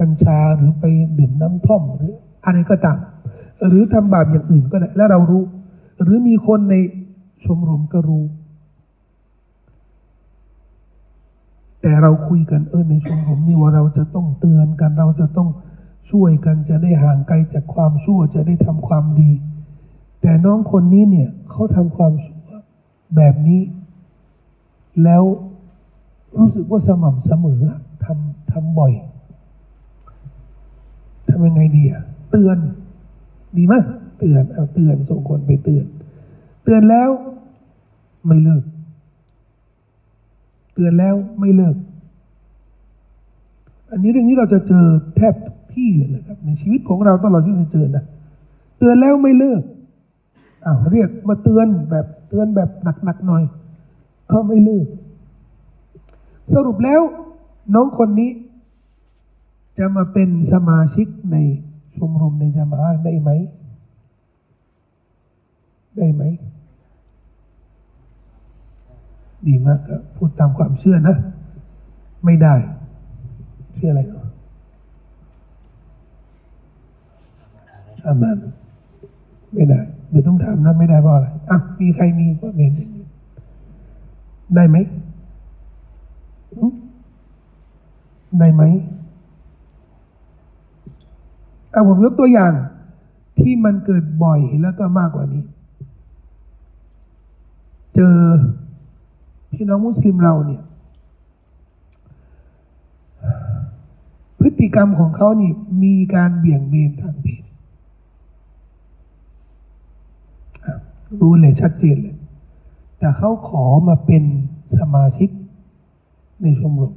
กัญชาหรือไปดื่มน้ำท่อมหรืออะไรก็ตาม หรือทำบาปอย่างอื่นก็ได้ และเรารู้ หรือมีคนใน ชมรมก็รู้ แต่เราคุยกันเออในชมรมนี่ว่าเราจะต้องเตือนกันเราจะต้องช่วยกันจะได้ห่างไกลจากความชั่วจะได้ทำความดี แต่น้องคนนี้เนี่ยเขาทำความชั่วแบบนี้ แล้วรู้สึกว่าสม่ำเสมอทำทำบ่อยทำยังไงดีอะเตือน ดีไหมเตือนเอาเตือนส่งคนไปเตือน เตือนแล้ว ไม่เลิก เตือนแล้วไม่เลิก อันนี้เรื่องนี้เราจะเจอแทบทุกที่เลยนะครับ ในชีวิตของเราตลอดที่เราเจอนะเตือนแล้วไม่เลิกอ้าวเรียกมาเตือนแบบเตือนแบบหนักๆหน่อยก็ไม่เลิก สรุปแล้วน้องคนนี้ จะมาเป็นสมาชิกในชมรมในจามาได้ไหม ได้ไหม ดีมากครับพูดตามความเชื่อนะ ไม่ได้ เชื่ออะไรอามันไม่ได้เดี๋ยวต้องถามนะไม่ได้เพราะอะไรอะมีใครมีความเห็นได้ไหมอืมได้ไหมเอาผมยกตัวอย่าง ที่มันเกิดบ่อยแล้วก็มากกว่านี้ เจอ พี่น้องมุสลิมเราเนี่ย พฤติกรรมของเขานี่มีการเบี่ยงเบนทางเพศรู้เลยชัดเจนเลย แต่เขาขอมาเป็นสมาชิกในชมรม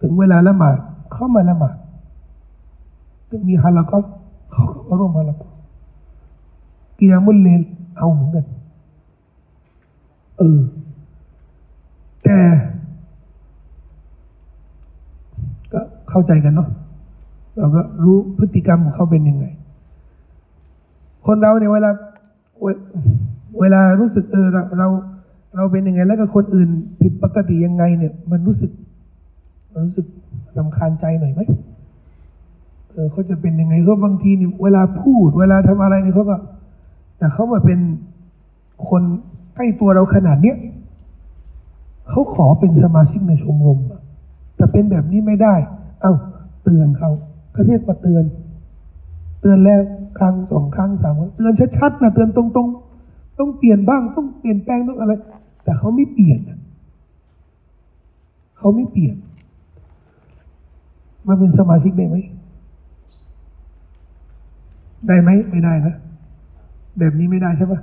ถึงเวลาละหมาดเข้ามาละหมาดถึงมีฮาลาก็เขาก็ร่วมฮาลาก็กิยามุลเลนเอาเหมือนกันเออ แต่ก็เข้าใจกันเนาะเราก็รู้พฤติกรรมของเขาเป็นยังไง คนเราเนี่ยเวลาเวเวลารู้สึกเออเราเรา เราเป็นยังไง แล้วก็คนอื่นผิดปกติยังไง เนี่ย มันรู้สึกมันรู้สึกรำคาญใจหน่อยไหมเออเขาจะเป็นยังไงเขาบางทีเนี่ยเวลาพูด เวลาทำอะไรเนี่ยเขาก็แต่เขามาเป็นคนใกล้ตัวเราขนาดเนี้ย เขาขอเป็นสมาชิกในชมรม แต่เป็นแบบนี้ไม่ได้ เอ้าเตือนเขาเขาเรียกว่าเตือน เตือนแล้วครั้งสองครั้งสามครั้งเตือนชัดๆนะเตือนตรงๆ ต้องเปลี่ยนบ้างต้องเปลี่ยนแปลงต้องอะไร แต่เขาไม่เปลี่ยนเขาไม่เปลี่ยนมาเป็นสมาชิกได้ไหมได้ไหมไม่ได้นะแบบนี้ไม่ได้ใช่ปะ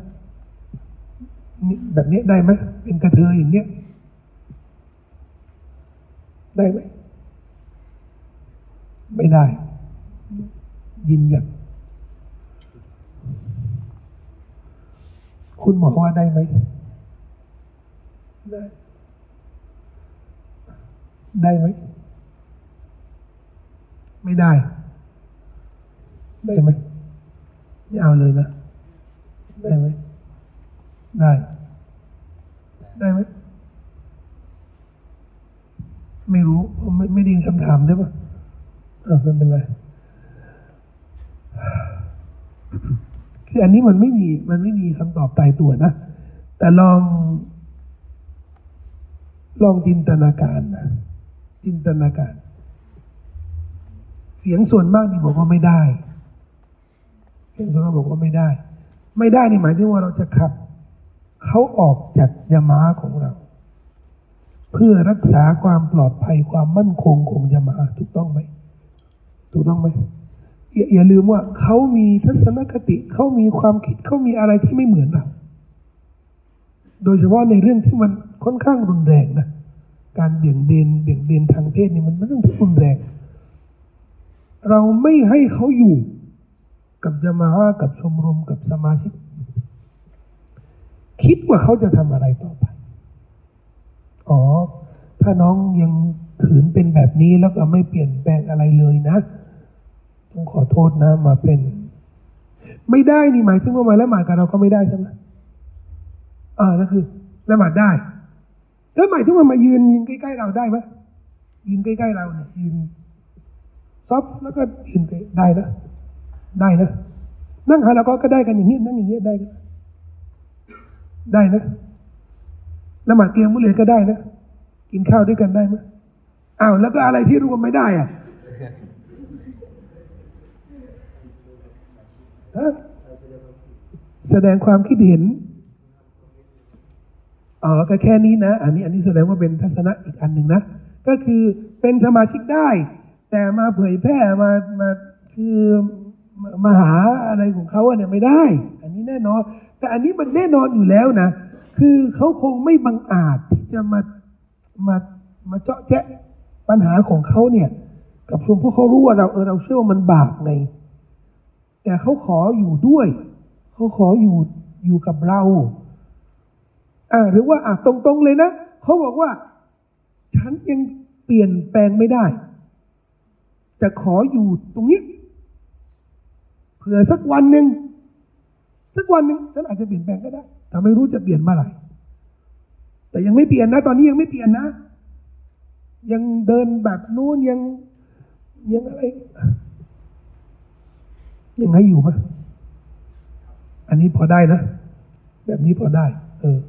แบบนี้ได้ไหมเป็นกระเทยอย่างเนี้ย ได้ไหมไม่ได้ยินยันคุณหมอว่าได้ไหมได้ ได้ไหมไม่ได้ไม่ได้ไหมได้ได้ไหมไม่รู้ไม่ไม่ไดยินคำถามได้ปะเออไม่เป็นไรคืออันนี้มันไม่มี มันไม่มีคำตอบตายตัวนะ แต่ลอง ลองจินตนาการนะจินตนาการ เสียงส่วนมากนี่บอกว่าไม่ได้ เสียงส่วนมากบอกว่าไม่ได้ ไม่ได้นี่หมายถึงว่าเราจะขับเขาออกจากยามาของเรา เพื่อรักษาความปลอดภัยความมั่นคงของยามาถูกต้องไหมถูกต้องไหมอย่าอย่าลืมว่าเขามีทัศนคติเขามีความคิดเขามีอะไรที่ไม่เหมือนเราโดยเฉพาะในเรื่องที่มันค่อนข้างรุนแรงนะการเบี่ยงเบนเบี่ยงเบนทางเพศนี่มันเป็นเรื่องที่รุนแรง เราไม่ให้เขาอยู่กับยามาฮากับชมรมกับสมาชิก คิดว่าเขาจะทำอะไรต่อไป อ๋อ ถ้าน้องยังขืนเป็นแบบนี้แล้วก็ไม่เปลี่ยนแปลงอะไรเลยนะ ต้องขอโทษนะมาเป็น ไม่ได้นี่หมายถึงว่ามาละหมาดกับเราก็ไม่ได้ใช่ไหมอ่านั่นคือละหมาดได้แล้วหมายถึงว่ามายืนยืนใกล้ๆเราได้ไหมยืนใกล้ๆเราเนี่ยยืนซอฟแล้วก็ยืนใกล้ได้นะได้นะนั่งหาเราก็ก็ได้กันอย่างนี้นั่งอย่างนี้ได้ ได้นะ ละหมาดเกียร์มุเลก็ได้นะ กินข้าวด้วยกันได้ไหมอ้าวแล้วก็อะไรที่รวมไม่ได้อะฮะแสดงความคิดเห็นอ๋อก็แค่นี้นะ อันนี้อันนี้แสดงว่าเป็นทัศนะอีกอันหนึ่งนะ ก็คือเป็นสมาชิกได้ แต่มาเผยแพร่มามาคือมาหาอะไรของเขาเนี่ยไม่ได้ อันนี้แน่นอน แต่อันนี้มันแน่นอนอยู่แล้วนะ คือเขาคงไม่บังอาจที่จะมามามาเจาะแจ๊ะปัญหาของเขาเนี่ย กับพวกเขารู้ว่าเราเออเราเชื่อว่ามันบาปไง แต่เขาขออยู่ด้วย เขาขออยู่อยู่กับเรา อ่าหรือว่าอะตรงๆเลยนะเขาบอกว่า ฉันยังเปลี่ยนแปลงไม่ได้จะขออยู่ตรงนี้เผื่อสักวันหนึ่งสักวันหนึ่งฉันอาจจะเปลี่ยนแปลงก็ได้ แต่ไม่รู้จะเปลี่ยนเมื่อไหร่แต่ยังไม่เปลี่ยนนะ ตอนนี้ยังไม่เปลี่ยนนะ ยังเดินแบบนู้นยังยังอะไร ยังให้อยู่ไหมอันนี้พอได้นะ แบบนี้พอได้ เออ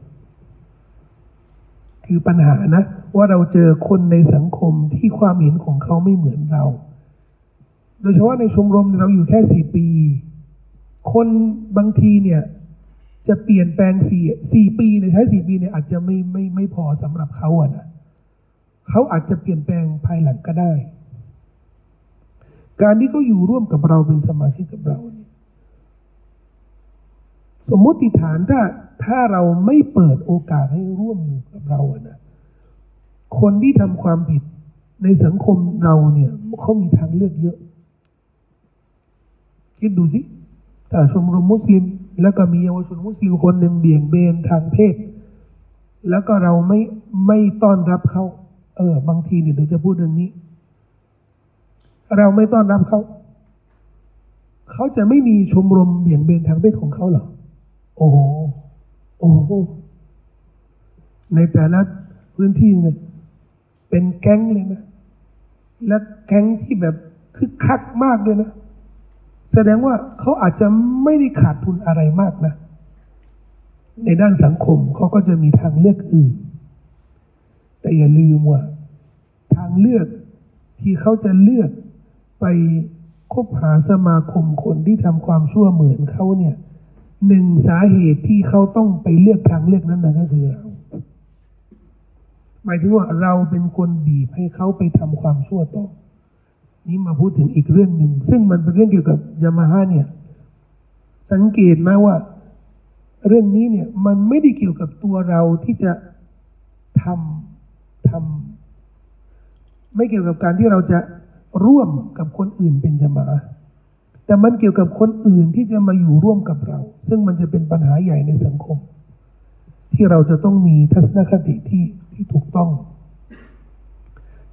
คือปัญหานะว่าเราเจอคนในสังคมที่ความเห็นของเขาไม่เหมือนเรา โดยเฉพาะในชมรมเราอยู่แค่สี่ปี คนบางทีเนี่ย จะเปลี่ยนแปลงสี่สี่ปีเนี่ยใช้สี่ปีเนี่ยอาจจะไม่ไม่ไม่พอสำหรับเขาอะนะเขาอาจจะเปลี่ยนแปลงภายหลังก็ได้ การที่เขาอยู่ร่วมกับเราเป็นสมาชิกกับเราเนี่ยสมมติฐานถ้าถ้าเราไม่เปิดโอกาสให้ร่วมอยู่กับเราอะนะคนที่ทำความผิดในสังคมเราเนี่ยเขามีทางเลือกเยอะ คิดดูสิถ้าชมรมมุสลิม แล้วก็มีเยาวชนมุสลิมคนหนึ่งเบี่ยงเบนทางเพศ แล้วก็เราไม่ไม่ต้อนรับเขา เออ บางทีเนี่ยเดี๋ยวจะพูดเรื่องนี้ เราไม่ต้อนรับเขา เขาจะไม่มีชมรมเบี่ยงเบนทางเพศของเขาเหรอ โอ้โห โอ้โห ในแต่ละพื้นที่เนี่ยเป็นแก๊งเลยนะ และแก๊งที่แบบคึกคักมากด้วยนะ แสดงว่าเขาอาจจะไม่ได้ขาดทุนอะไรมากนะ ในด้านสังคมเขาก็จะมีทางเลือกอื่น แต่อย่าลืมว่า ทางเลือกที่เขาจะเลือกไปคบหาสมาคมคนที่ทำความชั่วเหมือนเขาเนี่ยหนึ่งสาเหตุที่เขาต้องไปเลือกทางเลือกนั้นนะก็คือเราหมายถึงว่าเราเป็นคนบีบให้เขาไปทำความชั่วต่อ นี่มาพูดถึงอีกเรื่องหนึ่ง ซึ่งมันเป็นเรื่องเกี่ยวกับยามาฮ่าเนี่ย สังเกตไหมว่า เรื่องนี้เนี่ยมันไม่ได้เกี่ยวกับตัวเราที่จะทำทำไม่เกี่ยวกับการที่เราจะร่วมกับคนอื่นเป็นจมาแต่มันเกี่ยวกับคนอื่นที่จะมาอยู่ร่วมกับเรา ซึ่งมันจะเป็นปัญหาใหญ่ในสังคม ที่เราจะต้องมีทัศนคติที่ที่ถูกต้อง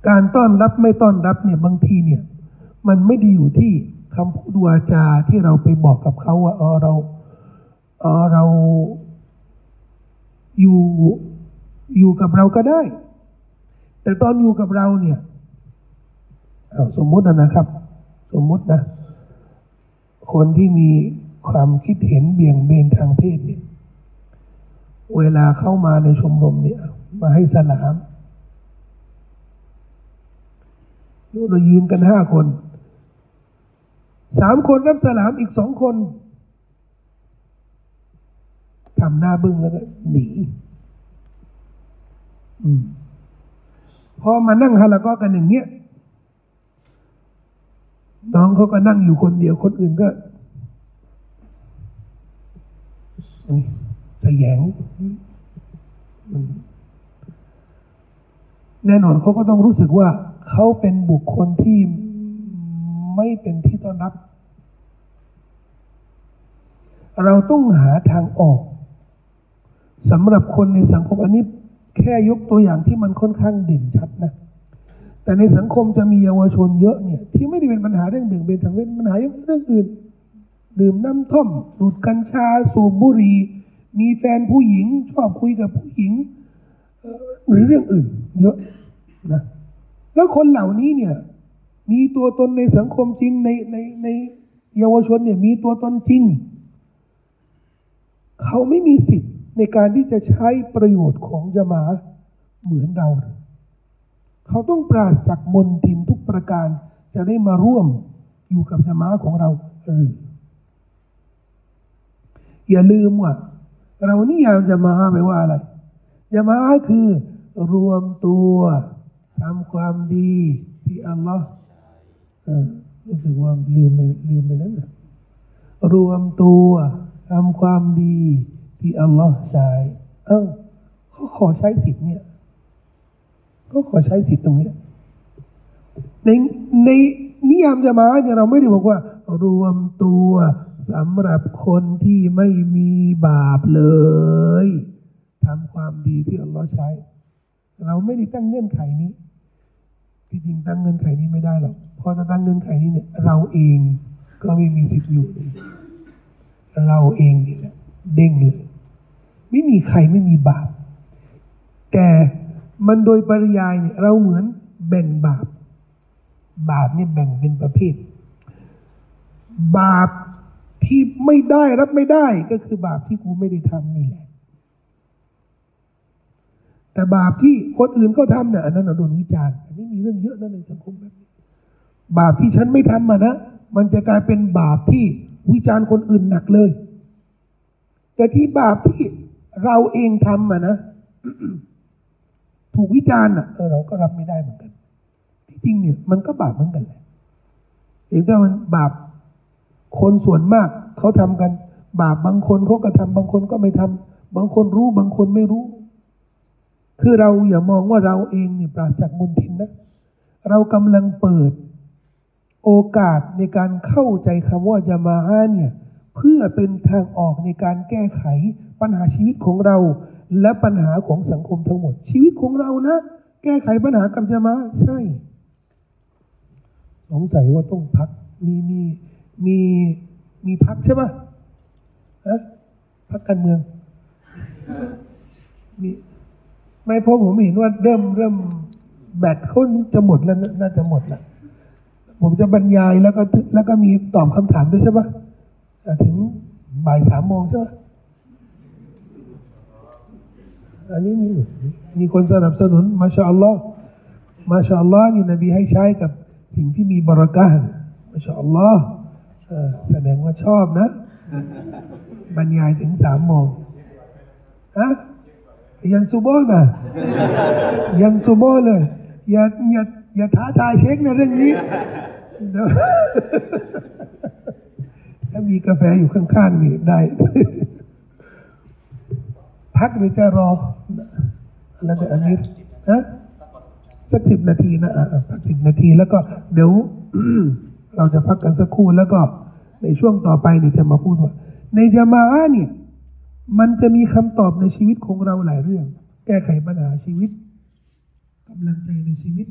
การต้อนรับไม่ต้อนรับเนี่ยบางทีเนี่ย มันไม่ได้อยู่ที่คำพูดวาจาที่เราไปบอกกับเขาว่าเออเราเออเราอยู่อยู่กับเราก็ได้ แต่ตอนอยู่กับเราเนี่ยสมมุตินะนะครับ สมมุตินะ คนที่มีความคิดเห็นเบี่ยงเบนทางเพศเนี่ย เวลาเข้ามาในชมรมเนี่ย มาให้สลาม เรายืนกันห้าคนสามคนรับสลามอีกสองคนทำหน้าบึ้งแล้วก็หนีอืมพอมานั่งฮาละก็กันอย่างเงี้ยน้องเขาก็นั่งอยู่คนเดียวคนอื่นก็อุ๊ยแสยงแน่นอนเขาก็ต้องรู้สึกว่า เขาเป็นบุคคลที่ไม่เป็นที่ต้อนรับ เราต้องหาทางออกสำหรับคนในสังคมอันนี้แค่ยกตัวอย่างที่มันค่อนข้างเด่นชัดนะแต่ในสังคมจะมีเยาวชนเยอะเนี่ย ที่ไม่ได้เป็นปัญหาเรื่องเบี่ยงเบนทางเพศปัญหาเรื่องอื่น ดื่มน้ำท่อมดูดกัญชา สูบบุหรี่มีแฟนผู้หญิง ชอบคุยกับผู้หญิงหรือเรื่องอื่น เยอะนะ แล้วคนเหล่านี้เนี่ย มีตัวตนในสังคมจริงในในในเยาวชนเนี่ยมีตัวตนจริง เขาไม่มีสิทธิ์ในการที่จะใช้ประโยชน์ของจะมาเหมือนเรา เขาต้องปราศจากมนทินทุกประการ จะได้มาร่วมอยู่กับจะมาของเราหรืออย่าลืมว่า เรานิยามจะมาไปว่าอะไรจะมาคือรวมตัว ทำความดีที่อัลลอฮ์รู้สึกว่าลืมไปลืมไปแล้วนะรวมตัวทำความดีที่อัลลอฮ์ใช้เอ้าเขาขอใช้สิทธิ์เนี่ยเขาขอใช้สิทธิ์ตรงเนี้ยในในนิยามจะมาเนี่ยเราไม่ได้บอกว่า รวมตัวสำหรับคนที่ไม่มีบาปเลยทำความดีที่อัลลอฮ์ใช้ เราไม่ได้ตั้งเงื่อนไขนี้ ที่จริงตั้งเงื่อนไขนี้ไม่ได้หรอกเพราะถ้าตั้งเงื่อนไขนี้เนี่ย เราเองก็ไม่มีสิทธิ์อยู่เลยเราเองนี่แหละเด้งเลย ไม่มีใครไม่มีบาป แต่มันโดยปริยายเนี่ยเราเหมือนแบ่งบาป บาปเนี่ยแบ่งเป็นประเภท บาปที่ไม่ได้รับไม่ได้ก็คือบาปที่กูไม่ได้ทำนี่แหละ แต่บาปที่คนอื่นเขาทำเนี่ยอันนั้นเราโดนวิจารณ์อันนี้มีเรื่องเยอะนะในสังคมแบบนี้บาปที่ฉันไม่ทำอะนะมันจะกลายเป็นบาปที่วิจารณ์คนอื่นหนักเลย แต่ที่บาปที่เราเองทำอะนะถูกวิจารณ์อะเออเราก็รับไม่ได้เหมือนกัน ที่จริงเนี่ย มันก็บาปเหมือนกันแหละเพียงแต่มันบาปคนส่วนมากเขาทำกัน บาปบางคนเขาก็ทำบางคนก็ไม่ทำบางคนรู้บางคนไม่รู้ คือเราอย่ามองว่าเราเองเนี่ยปราศจากมลทินนะ เรากำลังเปิดโอกาสในการเข้าใจคำว่าจะมาฮาเนี่ย เพื่อเป็นทางออกในการแก้ไขปัญหาชีวิตของเรา และปัญหาของสังคมทั้งหมด ชีวิตของเรานะ แก้ไขปัญหากับจะมาใช่สงสัยว่าต้องพักมีมีมีมีพักใช่ปะฮะพักการเมืองมี ไม่เพราะผมเห็นว่าเริ่มเริ่มแบตเขาจะหมดแล้วน่าจะหมดแล้วผมจะบรรยายแล้วก็แล้วก็มีตอบคำถามด้วยใช่ปะอ่ถึงบ่ายสามโมงใช่ปะอันนี้มีมีคนสนับสนุนมาชาอัลลอฮ์มาชาอัลลอฮ์นี่นบีให้ใช้กับสิ่งที่มีบราระกาฮ์มาชาอัลลอฮ์แสดงว่าชอบนะ บรรยายถึงสามโมงฮะ ยันซูโบนะยันซูโบเลย อย่าอย่าอย่าท้าทายเช็คนะเรื่องนี้ถ้ามีกาแฟอยู่ข้างๆนี่ได้ พักหรือจะรอแล้วแต่อันนี้ฮะสักสิบนาทีนะอะสักสิบนาทีแล้วก็เดี๋ยวเราจะพักกันสักครู่แล้วก็ในช่วงต่อไปเนี่ยจะมาพูดว่า ในจามาเนี่ย มันจะมีคำตอบในชีวิตของเราหลายเรื่อง แก้ไขปัญหาชีวิตกำลังใจในชีวิต